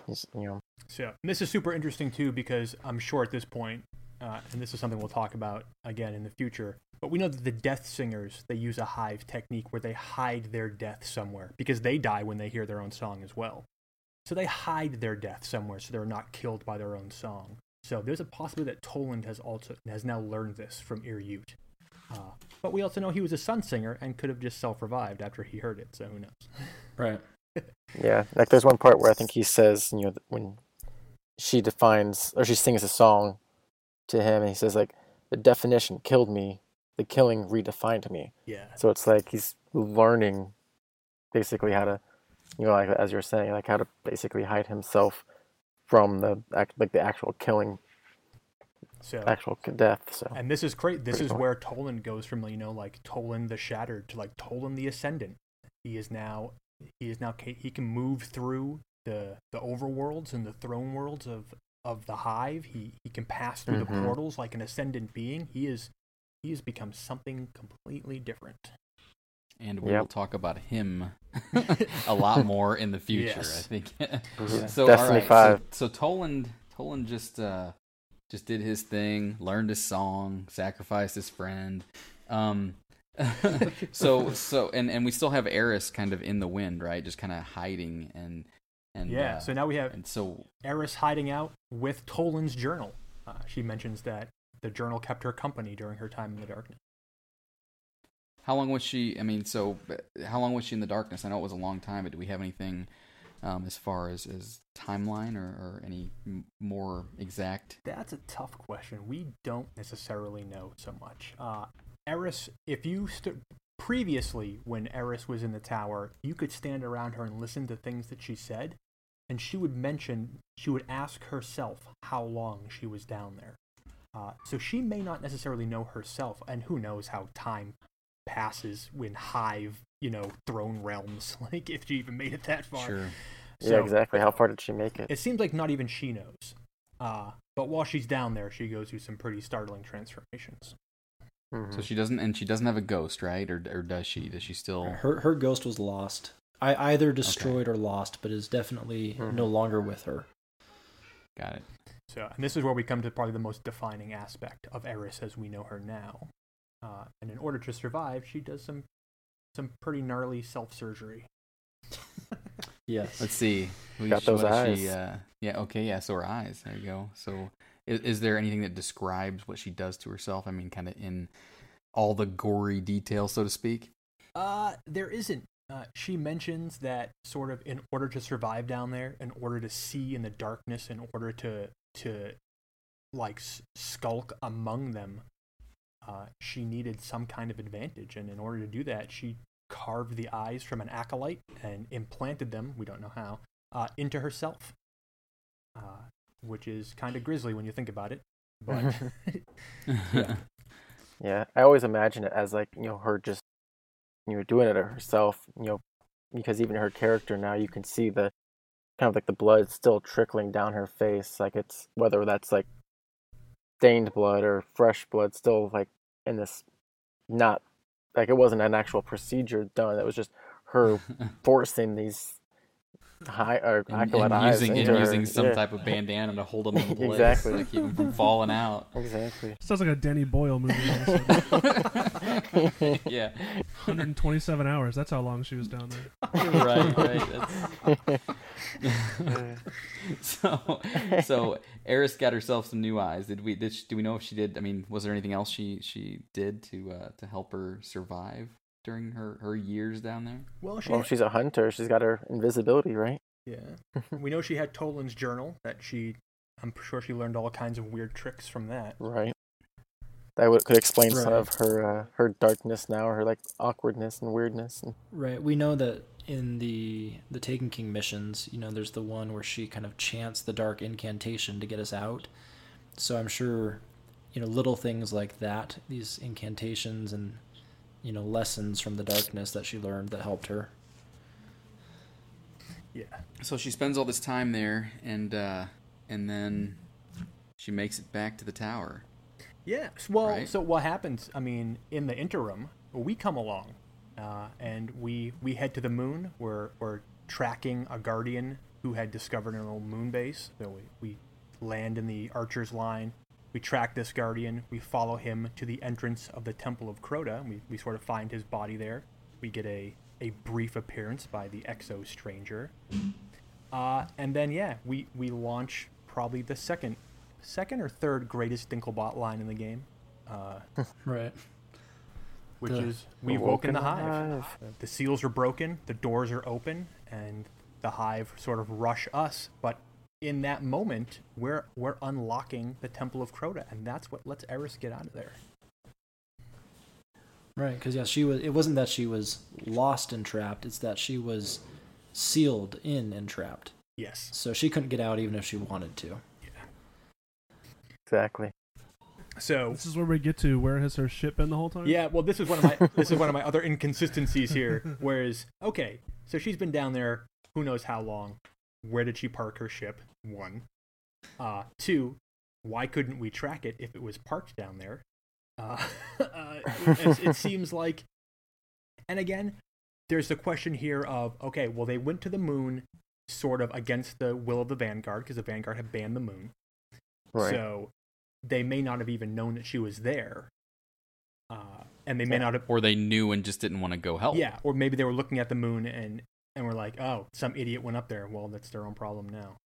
He's you know So and this is super interesting too because I'm sure at this point, uh, and this is something we'll talk about again in the future. But we know that the death singers they use a hive technique where they hide their death somewhere because they die when they hear their own song as well. So they hide their death somewhere so they're not killed by their own song. So there's a possibility that Toland has also has now learned this from Ir Yut. Uh, but we also know he was a sun singer and could have just self-revived after he heard it. So who knows? Right. Yeah, like there's one part where I think he says, you know, when she defines or she sings a song to him, and he says like, "The definition killed me, the killing redefined me." Yeah. So it's like he's learning, basically how to, you know, like as you're saying, like how to basically hide himself from the like the actual killing, So actual death. So And this is great. This Pretty is cool. where Toland goes from you know like Toland the Shattered to like Toland the Ascendant. He is now he is now he can move through the the overworlds and the throne worlds of of the Hive. He he can pass through the Mhm. portals like an ascendant being. He is he has become something completely different. And we Yep. will talk about him a lot more in the future, Yes. I think. Mhm. so Destiny all right, Five. So, so Toland Toland just uh just did his thing, learned his song, sacrificed his friend. Um so so and and we still have Eris kind of in the wind, right? Just kind of hiding and and yeah. uh, so now we have and so Eris hiding out with Toland's journal. Uh, she mentions that the journal kept her company during her time in the darkness. How long was she? I mean, so how long was she in the darkness? I know it was a long time, but do we have anything um, as far as, as timeline or, or any m- more exact? That's a tough question. We don't necessarily know so much. Uh, Eris, if you st- previously when Eris was in the tower, you could stand around her and listen to things that she said, and she would mention, she would ask herself how long she was down there. Uh, so she may not necessarily know herself, and who knows how time passes when Hive, you know, throne realms. Like if she even made it that far. Sure. yeah, exactly. How far did she make it? it seems like not even she knows. Uh, but while she's down there, she goes through some pretty startling transformations. Mhm. So she doesn't, and she doesn't have a ghost, right? Or or does she? Does she still? Her her ghost was lost. I either destroyed or lost, but is definitely Mhm. no longer with her. Got it. So, and this is where we come to probably the most defining aspect of Eris as we know her now. Uh, and in order to survive, she does some some pretty gnarly self surgery. Yes. Let's see. Who- Got those what does She, eyes. uh, yeah. Okay. Yeah. So her eyes. There you go. So, is, is there anything that describes what she does to herself? I mean, kind of in all the gory detail, so to speak. Uh, there isn't. Uh, she mentions that sort of in order to survive down there, in order to see in the darkness, in order to to like skulk among them, uh, she needed some kind of advantage, and in order to do that, she carved the eyes from an acolyte and implanted them. We don't know how uh, into herself, uh, which is kind of grisly when you think about it. But yeah, Yeah, I always imagine it as like you know her just you know doing it herself. You know, because even her character now you can see the kind of like the blood still trickling down her face. Like it's whether that's like stained blood or fresh blood, still like in this not like it wasn't an actual procedure done. It was just her forcing these high or and, and using and her. using some Yeah. type of bandana to hold them in place, Exactly. to keep them from falling out. Exactly. Sounds like a Danny Boyle movie. all of a sudden. yeah, 127 hours. That's how long she was down there. right, right. That's... so, so Eris got herself some new eyes. Did we? Did she, do we know if she did? I mean, was there anything else she she did to uh, to help her survive during her her years down there? well, she well, she's a hunter. She's got her invisibility, right? Yeah. we know she had Toland's journal that she I'm sure she learned all kinds of weird tricks from that. Right. That would could explain some of her uh, her darkness now, her like awkwardness and weirdness. And, Right. We know that in the the Taken King missions, you know, there's the one where she kind of chants the dark incantation to get us out. So I'm sure, you know, little things like that, these incantations and you know, lessons from the darkness that she learned that helped her. Yeah. So she spends all this time there, and uh, and then she makes it back to the tower. Yeah. Well, Right. so what happens? I mean, in the interim, we come along, uh, and we we head to the moon. We're we're tracking a guardian who had discovered an old moon base. So we, we land in the archer's line. We track this guardian. We follow him to the entrance of the Temple of Crota. We, we sort of find his body there. We get a, a brief appearance by the Exo Stranger. Uh, and then, yeah, we, we launch probably the second second or third greatest Dinklebot line in the game, uh, Right. which The- is We've woken the hive. Uh, The seals are broken, the doors are open, and the hive sort of rush us. But in that moment, we're we're unlocking the Temple of Crota, and that's what lets Eris get out of there. Right, because yeah, she was. It wasn't that she was lost and trapped; it's that she was sealed in and trapped. Yes. So she couldn't get out even if she wanted to. Yeah. Exactly. So This is where we get to. Where has her ship been the whole time? yeah, well, this is one of my this is one of my other inconsistencies here. Whereas, okay, so she's been down there who knows how long. Where did she park her ship? One. Uh, two. Why couldn't we track it if it was parked down there? Uh, uh, it, it seems like, and again, there's the question here of okay, well, they went to the moon, sort of against the will of the Vanguard because the Vanguard had banned the moon. Right. So they may not have even known that she was there. Uh, and they may Yeah. not have. Or they knew and just didn't want to go help. Yeah, or maybe they were looking at the moon and and we're like, "Oh, some idiot went up there." Well, that's their own problem now.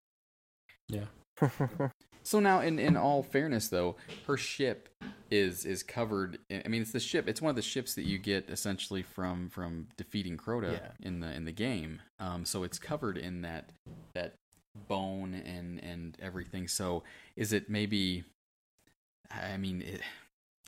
Yeah. So now, in in all fairness, though, her ship is is covered. I mean, it's the ship. It's one of the ships that you get essentially from from defeating Crota Yeah. in the in the game. Um, so it's covered in that that bone and and everything. So is it maybe? I mean, it,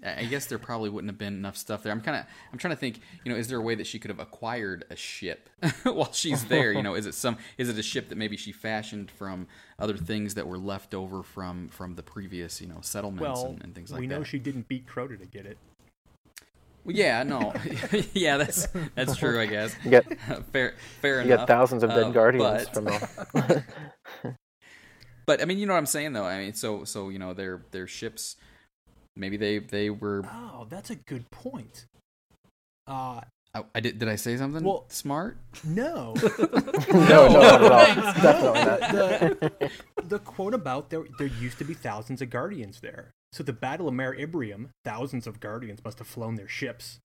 I guess there probably wouldn't have been enough stuff there. I'm kind of I'm trying to think. You know, is there a way that she could have acquired a ship while she's there? You know, is it some is it a ship that maybe she fashioned from other things that were left over from from the previous you know settlements Well, and, and things like that? we that? know she didn't beat Crota to get it. Well, yeah, no, yeah, that's that's true. I guess You get fair fair you enough. get thousands of dead Uh, guardians but- from the. But I mean, you know what I'm saying, though. I mean, so so you know, their their ships, maybe they they were. Oh, that's a good point. Uh, I, I did. Did I say something Well- smart? no. no, no, not at all. Definitely not. the, the quote about there there used to be thousands of guardians there. So the Battle of Mare Imbrium, thousands of guardians must have flown their ships.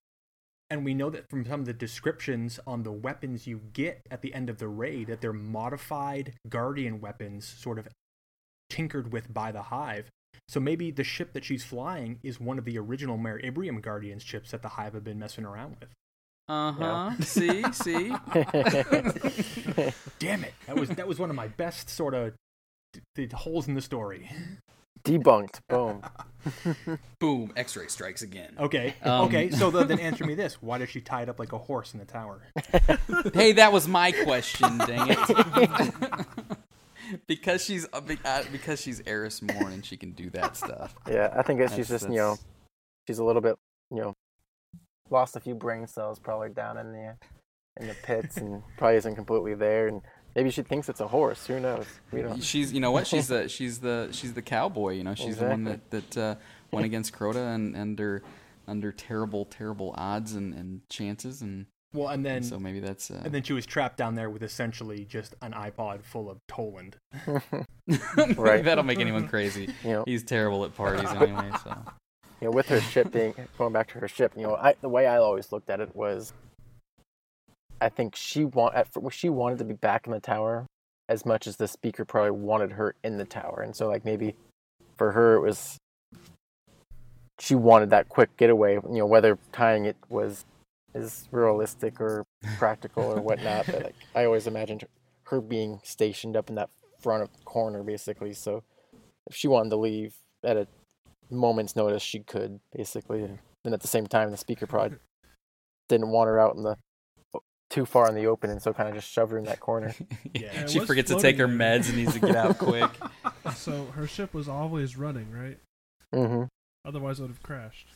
And we know that from some of the descriptions on the weapons you get at the end of the raid that they're modified guardian weapons sort of tinkered with by the hive. So maybe the ship that she's flying is one of the original Mare Imbrium guardians ships that the hive have been messing around with. Uh huh. See, see. Damn it. That was that was one of my best sort of the holes in the story. Debunked. Boom. Boom! X-ray strikes again. Okay. Um, okay. So then, then answer me this: Why does she tie it up like a horse in the tower? Hey, that was my question. Dang it. because she's uh, uh, because she's Eris Morn and she can do that stuff. Yeah, I think that she's That's- just you know she's a little bit you know lost a few brain cells probably down in the in the pits and probably isn't completely there and maybe she thinks it's a horse. Who knows? We don't. She's you know what she's the she's the she's the cowboy you know she's the one that that uh, went against Crota and under under terrible terrible odds and, and chances and, Well, and then so maybe that's uh, and then she was trapped down there with essentially just an iPod full of Toland. Right. that'll make anyone crazy. You know, He's terrible at parties anyway. So you know, with her ship being going back to her ship, you know, I the way I always looked at it was, I think she want at she wanted to be back in the tower as much as the speaker probably wanted her in the tower, and so like maybe for her it was she wanted that quick getaway. You know, whether tying it was is realistic or practical or whatnot, but like I always imagined her being stationed up in that front of corner basically. So if she wanted to leave at a moment's notice she could basically and then at the same time the speaker probably didn't want her out in the too far in the open and so kind of just shoved her in that corner Yeah. it she was forgets to take her meds and needs to get out quick. So her ship was always running, right? Mm-hmm. Otherwise, it would have crashed.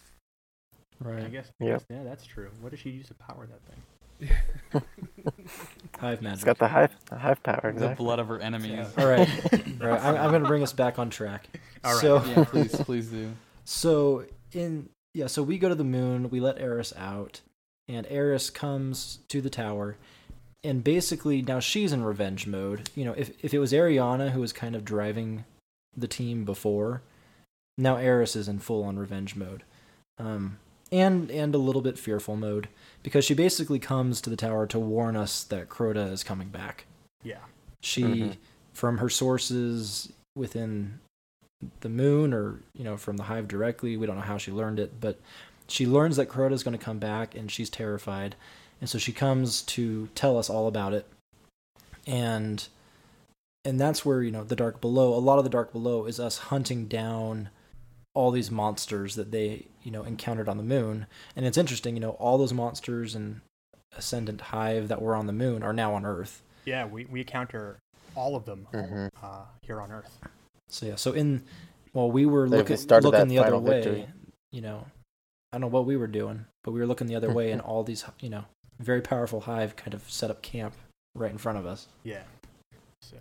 I guess. I Yep. guess- Yeah, that's true. What does she use to power that thing? Hive it's magic. got the hive the hive power the blood of her enemies. All right, all right. I'm, I'm going to bring us back on track. All right. So, Yeah, please, please do. so in yeah, so we go to the moon. We let Eris out, and Eris comes to the tower, and basically now she's in revenge mode. You know, if if it was Eriana who was kind of driving the team before, now Eris is in full on revenge mode, um, and and a little bit fearful mode because she basically comes to the tower to warn us that Crota is coming back. Yeah. She, Mhm. from her sources within the moon, or you know, from the hive directly, we don't know how she learned it, but she learns that Crota is going to come back, and she's terrified, and so she comes to tell us all about it, and and that's where you know the dark below. A lot of the dark below is us hunting down all these monsters that they you know encountered on the moon, and it's interesting, you know, all those monsters and ascendant hive that were on the moon are now on Earth. Yeah, we, we encounter all of them Mhm. uh, here on Earth. So yeah, so in well, we were looking looking the other final way. victory. You know, I don't know what we were doing, but we were looking the other way, and all these you know very powerful hive kind of set up camp right in front of us. Yeah. So,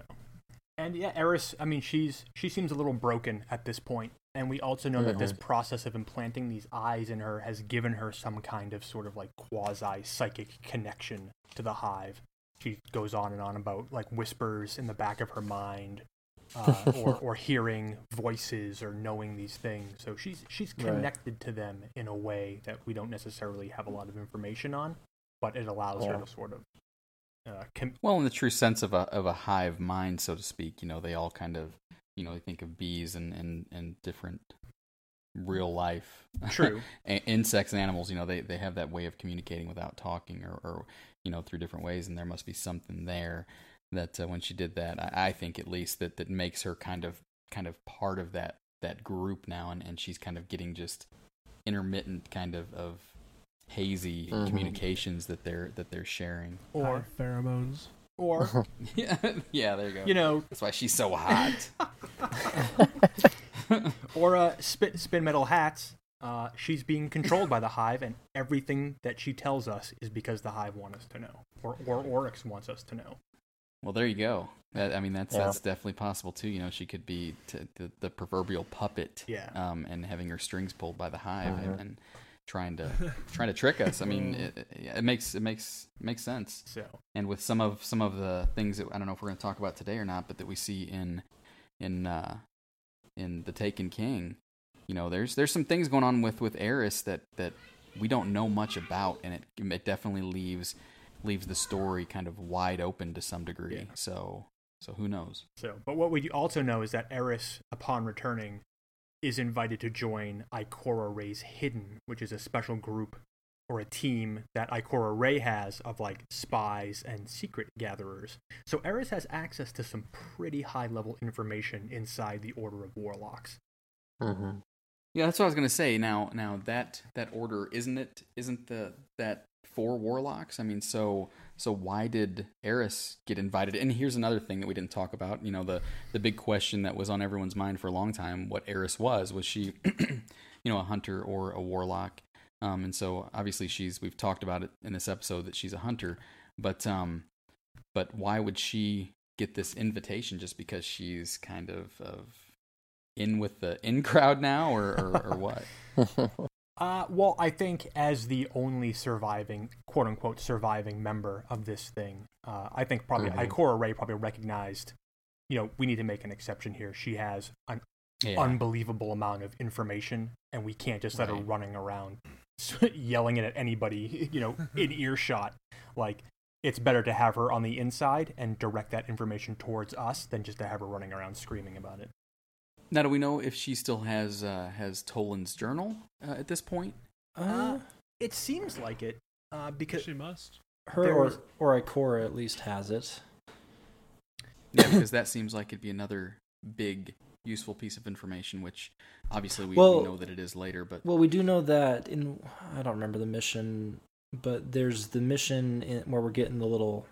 and yeah, Eris. I mean, she's she seems a little broken at this point, and we also know that this process of implanting these eyes in her has given her some kind of sort of like quasi psychic connection to the hive. She goes on and on about like whispers in the back of her mind, uh, or or hearing voices or knowing these things. So she's she's Right. connected to them in a way that we don't necessarily have a lot of information on, but it allows Yeah. her to sort of. Uh, com- Well, in the true sense of a of a hive mind, so to speak, you know, they all kind of, you know, they think of bees and and and different real life True. Insects and animals. You know, they they have that way of communicating without talking or, or you know through different ways, and there must be something there that uh, when she did that, I, I think at least that that makes her kind of kind of part of that that group now, and, and she's kind of getting just intermittent kind of of hazy Mhm. communications that they're that they're sharing. or pheromones. Or Yeah, yeah, there you go. you know, That's why she's so hot. or uh, spin, spin metal hats. Uh, she's being controlled by the hive, and everything that she tells us is because the hive want us to know, or or Oryx wants us to know. well, there you go. That, I mean, that's Yeah. that's definitely possible too. You know, she could be t- the, the proverbial puppet, Yeah. um, and having her strings pulled by the hive Mhm. and, and trying to trying to trick us. I mean, it, it, it makes it makes makes sense. So And with some of some of the things that I don't know if we're going to talk about today or not, but that we see in in uh, in the Taken King, you know, there's there's some things going on with with Eris that that we don't know much about, and it it definitely leaves leaves the story kind of wide open to some degree. Yeah. So so who knows? So, but what we also know is that Eris, upon returning, is invited to join Ikora Rey's Hidden, which is a special group or a team that Ikora Ray has of like spies and secret gatherers. So Eris has access to some pretty high level information inside the Order of Warlocks. hmm Yeah, that's what I was gonna say. Now, now that that order isn't it? Isn't the that for warlocks? I mean, so so why did Eris get invited? And here's another thing that we didn't talk about. You know, the the big question that was on everyone's mind for a long time: what Eris was? Was she, you know, a hunter or a warlock? Um, and so obviously she's. We've talked about it in this episode that she's a hunter, but um, but why would she get this invitation just because she's kind of of in with the in crowd now, or or, or what? Uh, well, I think as the only surviving, quote unquote, surviving member of this thing, uh, I think probably Mhm. Ikora Rey probably recognized, you know, we need to make an exception here. She has an Yeah. unbelievable amount of information, and we can't just let her running around yelling it at anybody, you know, in earshot. Like, it's better to have her on the inside and direct that information towards us than just to have her running around screaming about it. Now, do we know if she still has uh, has Toland's journal uh, at this point? Uh, it seems like it, uh, because She must. her there or, was- or Ikora at least has it. Yeah, because that seems like it'd be another big, useful piece of information. Which obviously we, Well- we know that it is later, but Well, we do know that in I don't remember the mission, but there's the mission in, where we're getting the little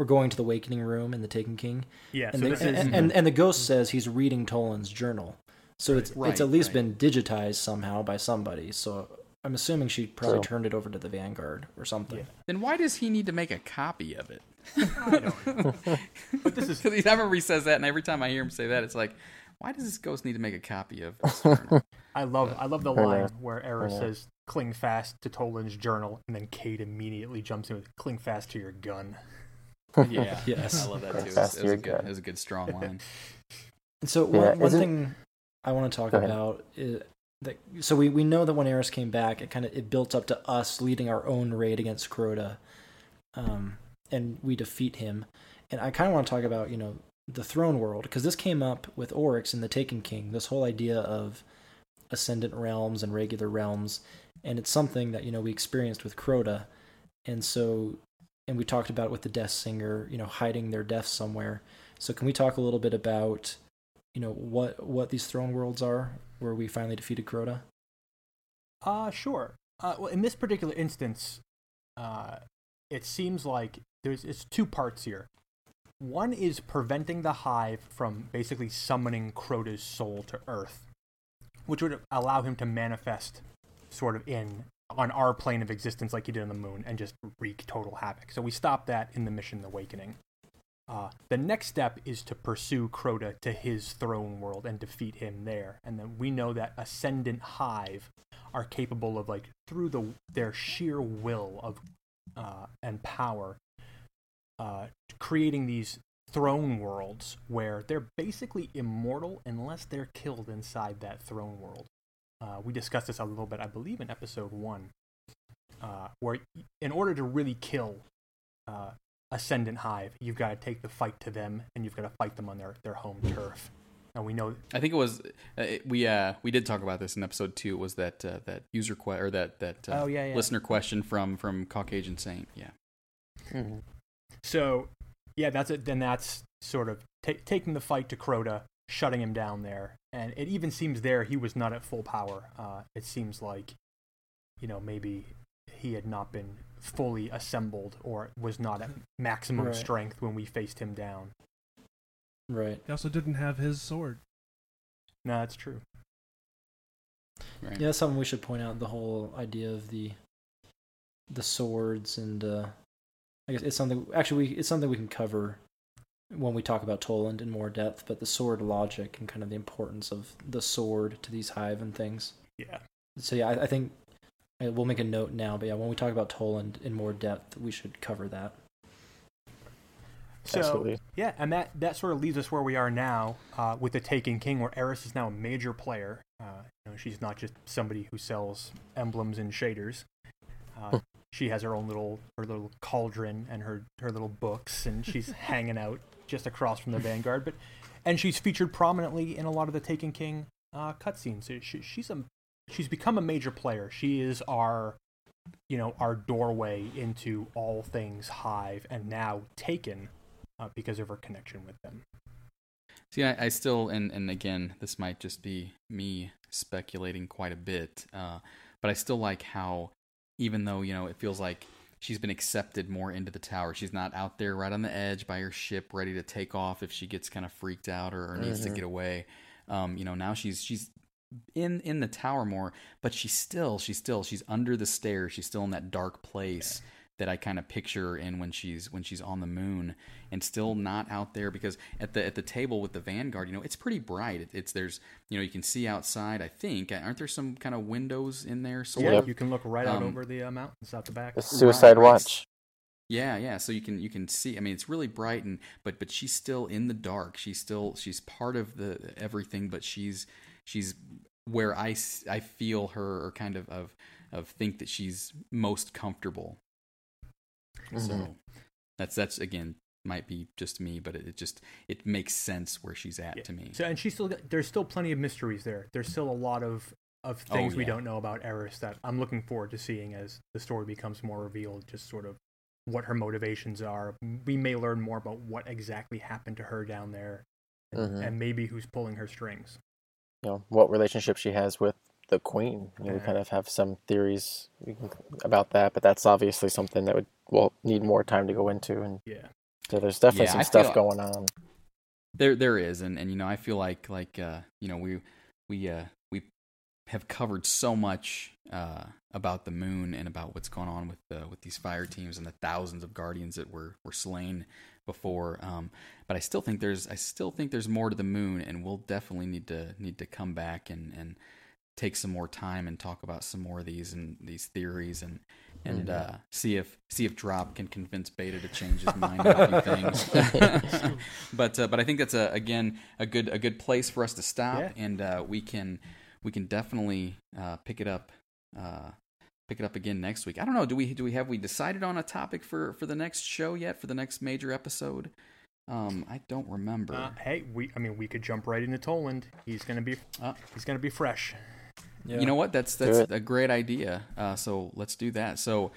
we're going to the awakening room in the Taken King, yeah. and so the, this is and, and and the ghost says he's reading Toland's journal, so it's Right, it's at least right. been digitized somehow by somebody. So I'm assuming she probably True. turned it over to the Vanguard or something. Yeah. then why does he need to make a copy of it? I don't know. But this is Because I remember he says that, and every time I hear him say that, it's like, why does this ghost need to make a copy of this? I love I love the line enough. where Eris Fair says cling fast to Toland's journal and then Cayde immediately jumps in with cling fast to your gun. Yeah, Yes. I love that too. It was, it was a good, gun. it was a good strong line. And so Yeah, one, one thing I want to talk about is that so we, we know that when Eris came back, it kind of it built up to us leading our own raid against Crota, um, and we defeat him. And I kind of want to talk about you know the throne world because this came up with Oryx and the Taken King. This whole idea of ascendant realms and regular realms, and it's something that you know we experienced with Crota, and so and we talked about with the Death Singer, you know, hiding their deaths somewhere. So can we talk a little bit about, you know, what what these throne worlds are, where we finally defeated Crota? Uh sure. Uh, well, in this particular instance, uh, it seems like there's it's two parts here. One is preventing the hive from basically summoning Crota's soul to Earth, which would allow him to manifest sort of in on our plane of existence like he did on the moon and just wreak total havoc. So we stop that in the mission Awakening. Uh, the next step is to pursue Crota to his throne world and defeat him there. And then we know that Ascendant Hive are capable of like through the their sheer will of uh, and power, uh, creating these throne worlds where they're basically immortal unless they're killed inside that throne world. Uh, we discussed this a little bit, I believe, in episode one, uh, where in order to really kill uh, Ascendant Hive, you've got to take the fight to them, and you've got to fight them on their, their home turf. and we know I think it was uh, it- we uh we did talk about this in episode two. Was that uh, that user que- or that that uh, Oh, yeah, yeah. listener question from from Caucasian Saint. Yeah. Mhm. So, yeah, that's it. Then that's sort of ta taking the fight to Crota, shutting him down there, and it even seems there he was not at full power. Uh, it seems like, you know, maybe he had not been fully assembled or was not at maximum Right. strength when we faced him down. Right. He also didn't have his sword. No, that's true. Right. Yeah, that's something we should point out. The whole idea of the the swords and uh, I guess it's something. Actually, we it's something we can cover when we talk about Toland in more depth. But the sword logic and kind of the importance of the sword to these hive and things. Yeah. So yeah, I, I think we'll make a note now. But yeah, when we talk about Toland in more depth, we should cover that. So, Absolutely. Yeah, and that, that sort of leaves us where we are now uh, with the Taken King, where Eris is now a major player. Uh, you know, she's not just somebody who sells emblems and shaders. Uh, she has her own little her little cauldron and her her little books, and she's hanging out just across from the Vanguard. But and she's featured prominently in a lot of the Taken King uh, cutscenes. She, she's a she's become a major player. She is our you know our doorway into all things Hive, and now Taken uh, because of her connection with them. See, I, I still, and, and again, this might just be me speculating quite a bit, uh, but I still like how, even though, you know, it feels like she's been accepted more into the tower, she's not out there right on the edge by her ship ready to take off if she gets kind of freaked out or, or needs to Mhm. get away. Um, you know, now she's, she's, in in the tower more but she's still she's still she's under the stairs she's still in that dark place that I kind of picture her in when she's when she's on the moon and still not out there because at the at the table with the vanguard you know it's pretty bright it, it's there's you know you can see outside I think aren't there some kind of windows in there sort Yeah, Yep. of you can look right out Um, over the uh, mountains out the back. The Suicide right. Watch. yeah yeah so you can you can see I mean it's really bright and but but she's still in the dark she's still she's part of the everything but she's she's where I I feel her or kind of of of think that she's most comfortable So Mhm. that's that's again might be just me, but it, it just it makes sense where she's at Yeah. to me. So and she's still got- there's still plenty of mysteries there. There's still a lot of of Oh, things we don't know about Eris that I'm looking forward to seeing as the story becomes more revealed. Just sort of what her motivations are. We may learn more about what exactly happened to her down there, and, Mhm. and maybe who's pulling her strings. You know what relationship she has with the Queen. You know, we kind of have some theories about that, but that's obviously something that would will need more time to go into. And Yeah. so there's definitely Yeah, some I stuff feel- going on. There there is, and and you know I feel like like uh you know we we uh we have covered so much uh about the moon and about what's going on with uh, with these fire teams and the thousands of guardians that were were slain before. Um, but I still think there's I still think there's more to the moon, and we'll definitely need to need to come back and and take some more time and talk about some more of these and these theories and and Mhm. uh, see if see if Drop can convince Beta to change his mind on a few things. but uh, but I think that's a again a good a good place for us to stop, Yeah. and uh, we can we can definitely uh, pick it up. Uh, pick it up again next week. I don't know. Do we do we have we decided on a topic for for the next show yet for the next major episode? Um, I don't remember. Uh, hey, we I mean we could jump right into Toland. He's gonna be Uh, he's gonna be fresh. Yeah. You know what? That's that's a great idea. Uh, so let's do that. So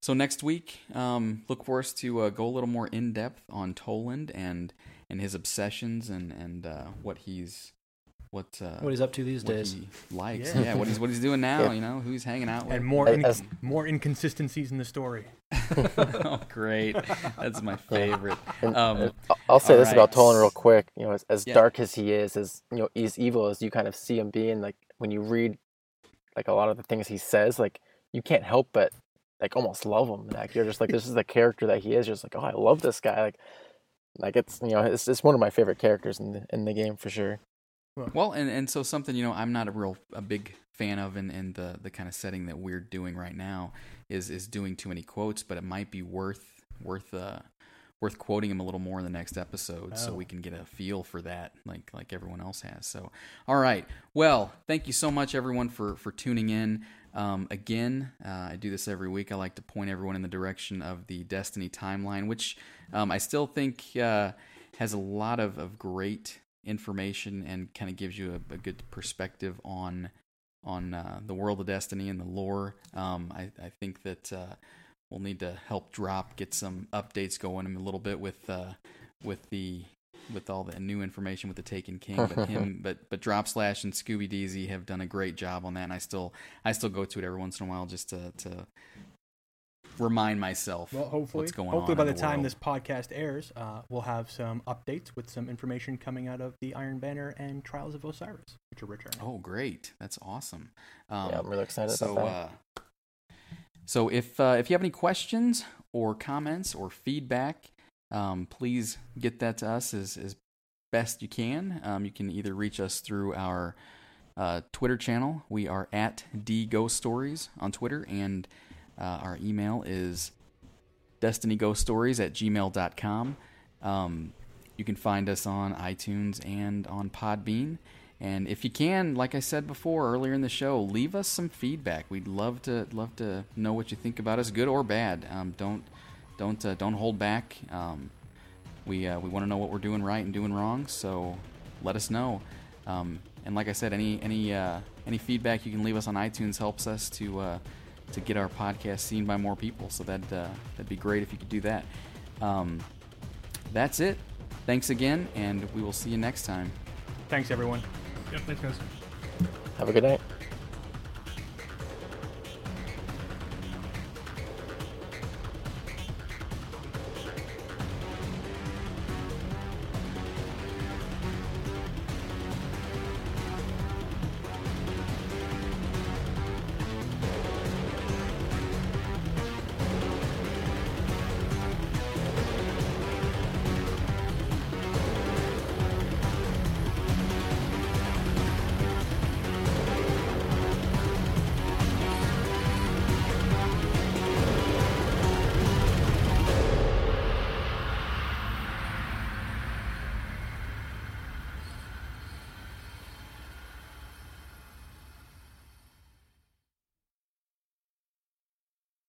so next week, um, look for us to uh, go a little more in depth on Toland and and his obsessions and and uh, what he's what uh, what he's up to these what days. he likes. Yeah. Yeah. what he's what he's doing now. Yeah. You know, who he's hanging out with. And more in, more inconsistencies in the story. oh, great! That's my favorite. And, Um, I'll- I'll say all this about right. Toland real quick. You know, as, as Yeah. dark as he is, as you know, as evil as you kind of see him being, like when you read like a lot of the things he says, like you can't help but like almost love him. Like you're just like this is the character that he is. You're just like, oh, I love this guy. Like, like it's you know, it's it's one of my favorite characters in the in the game for sure. Well, and, and so something you know I'm not a real a big fan of in, in the the kind of setting that we're doing right now is is doing too many quotes, but it might be worth worth uh worth quoting him a little more in the next episode so Oh. we can get a feel for that like like everyone else has. So all right. Well, thank you so much everyone for for tuning in. Um, again, uh, I do this every week. I like to point everyone in the direction of the Destiny timeline, which um, I still think uh, has a lot of, of great information and kind of gives you a, a good perspective on on uh, the world of Destiny and the lore. Um, I, I think that uh, we'll need to help drop get some updates going a little bit with uh, with the with all the new information with the Taken King, but him, but but Drop Slash and Scooby Deezy have done a great job on that, and I still I still go to it every once in a while just to to remind myself Well, hopefully, what's going hopefully on by the, the time world. this podcast airs, uh, we'll have some updates with some information coming out of the Iron Banner and Trials of Osiris, which are returning. Oh, great! That's awesome. Um, yeah, I'm really excited so, about that. uh, so if uh, if you have any questions or comments or feedback, um, please get that to us as as best you can. Um, you can either reach us through our uh, Twitter channel. We are at D Ghost Stories on Twitter, and uh, our email is destinyghoststories at gmail.com. Um, you can find us on iTunes and on Podbean. And if you can, like I said before earlier in the show, leave us some feedback. We'd love to love to know what you think about us, good or bad. Um, don't don't uh, don't hold back. Um, we uh, we want to know what we're doing right and doing wrong. So let us know. Um, and like I said, any any uh, any feedback you can leave us on iTunes helps us to uh, to get our podcast seen by more people. So that uh, that'd be great if you could do that. Um, that's it. Thanks again, and we will see you next time. Thanks, everyone. Yep, thanks, guys. Have a good night.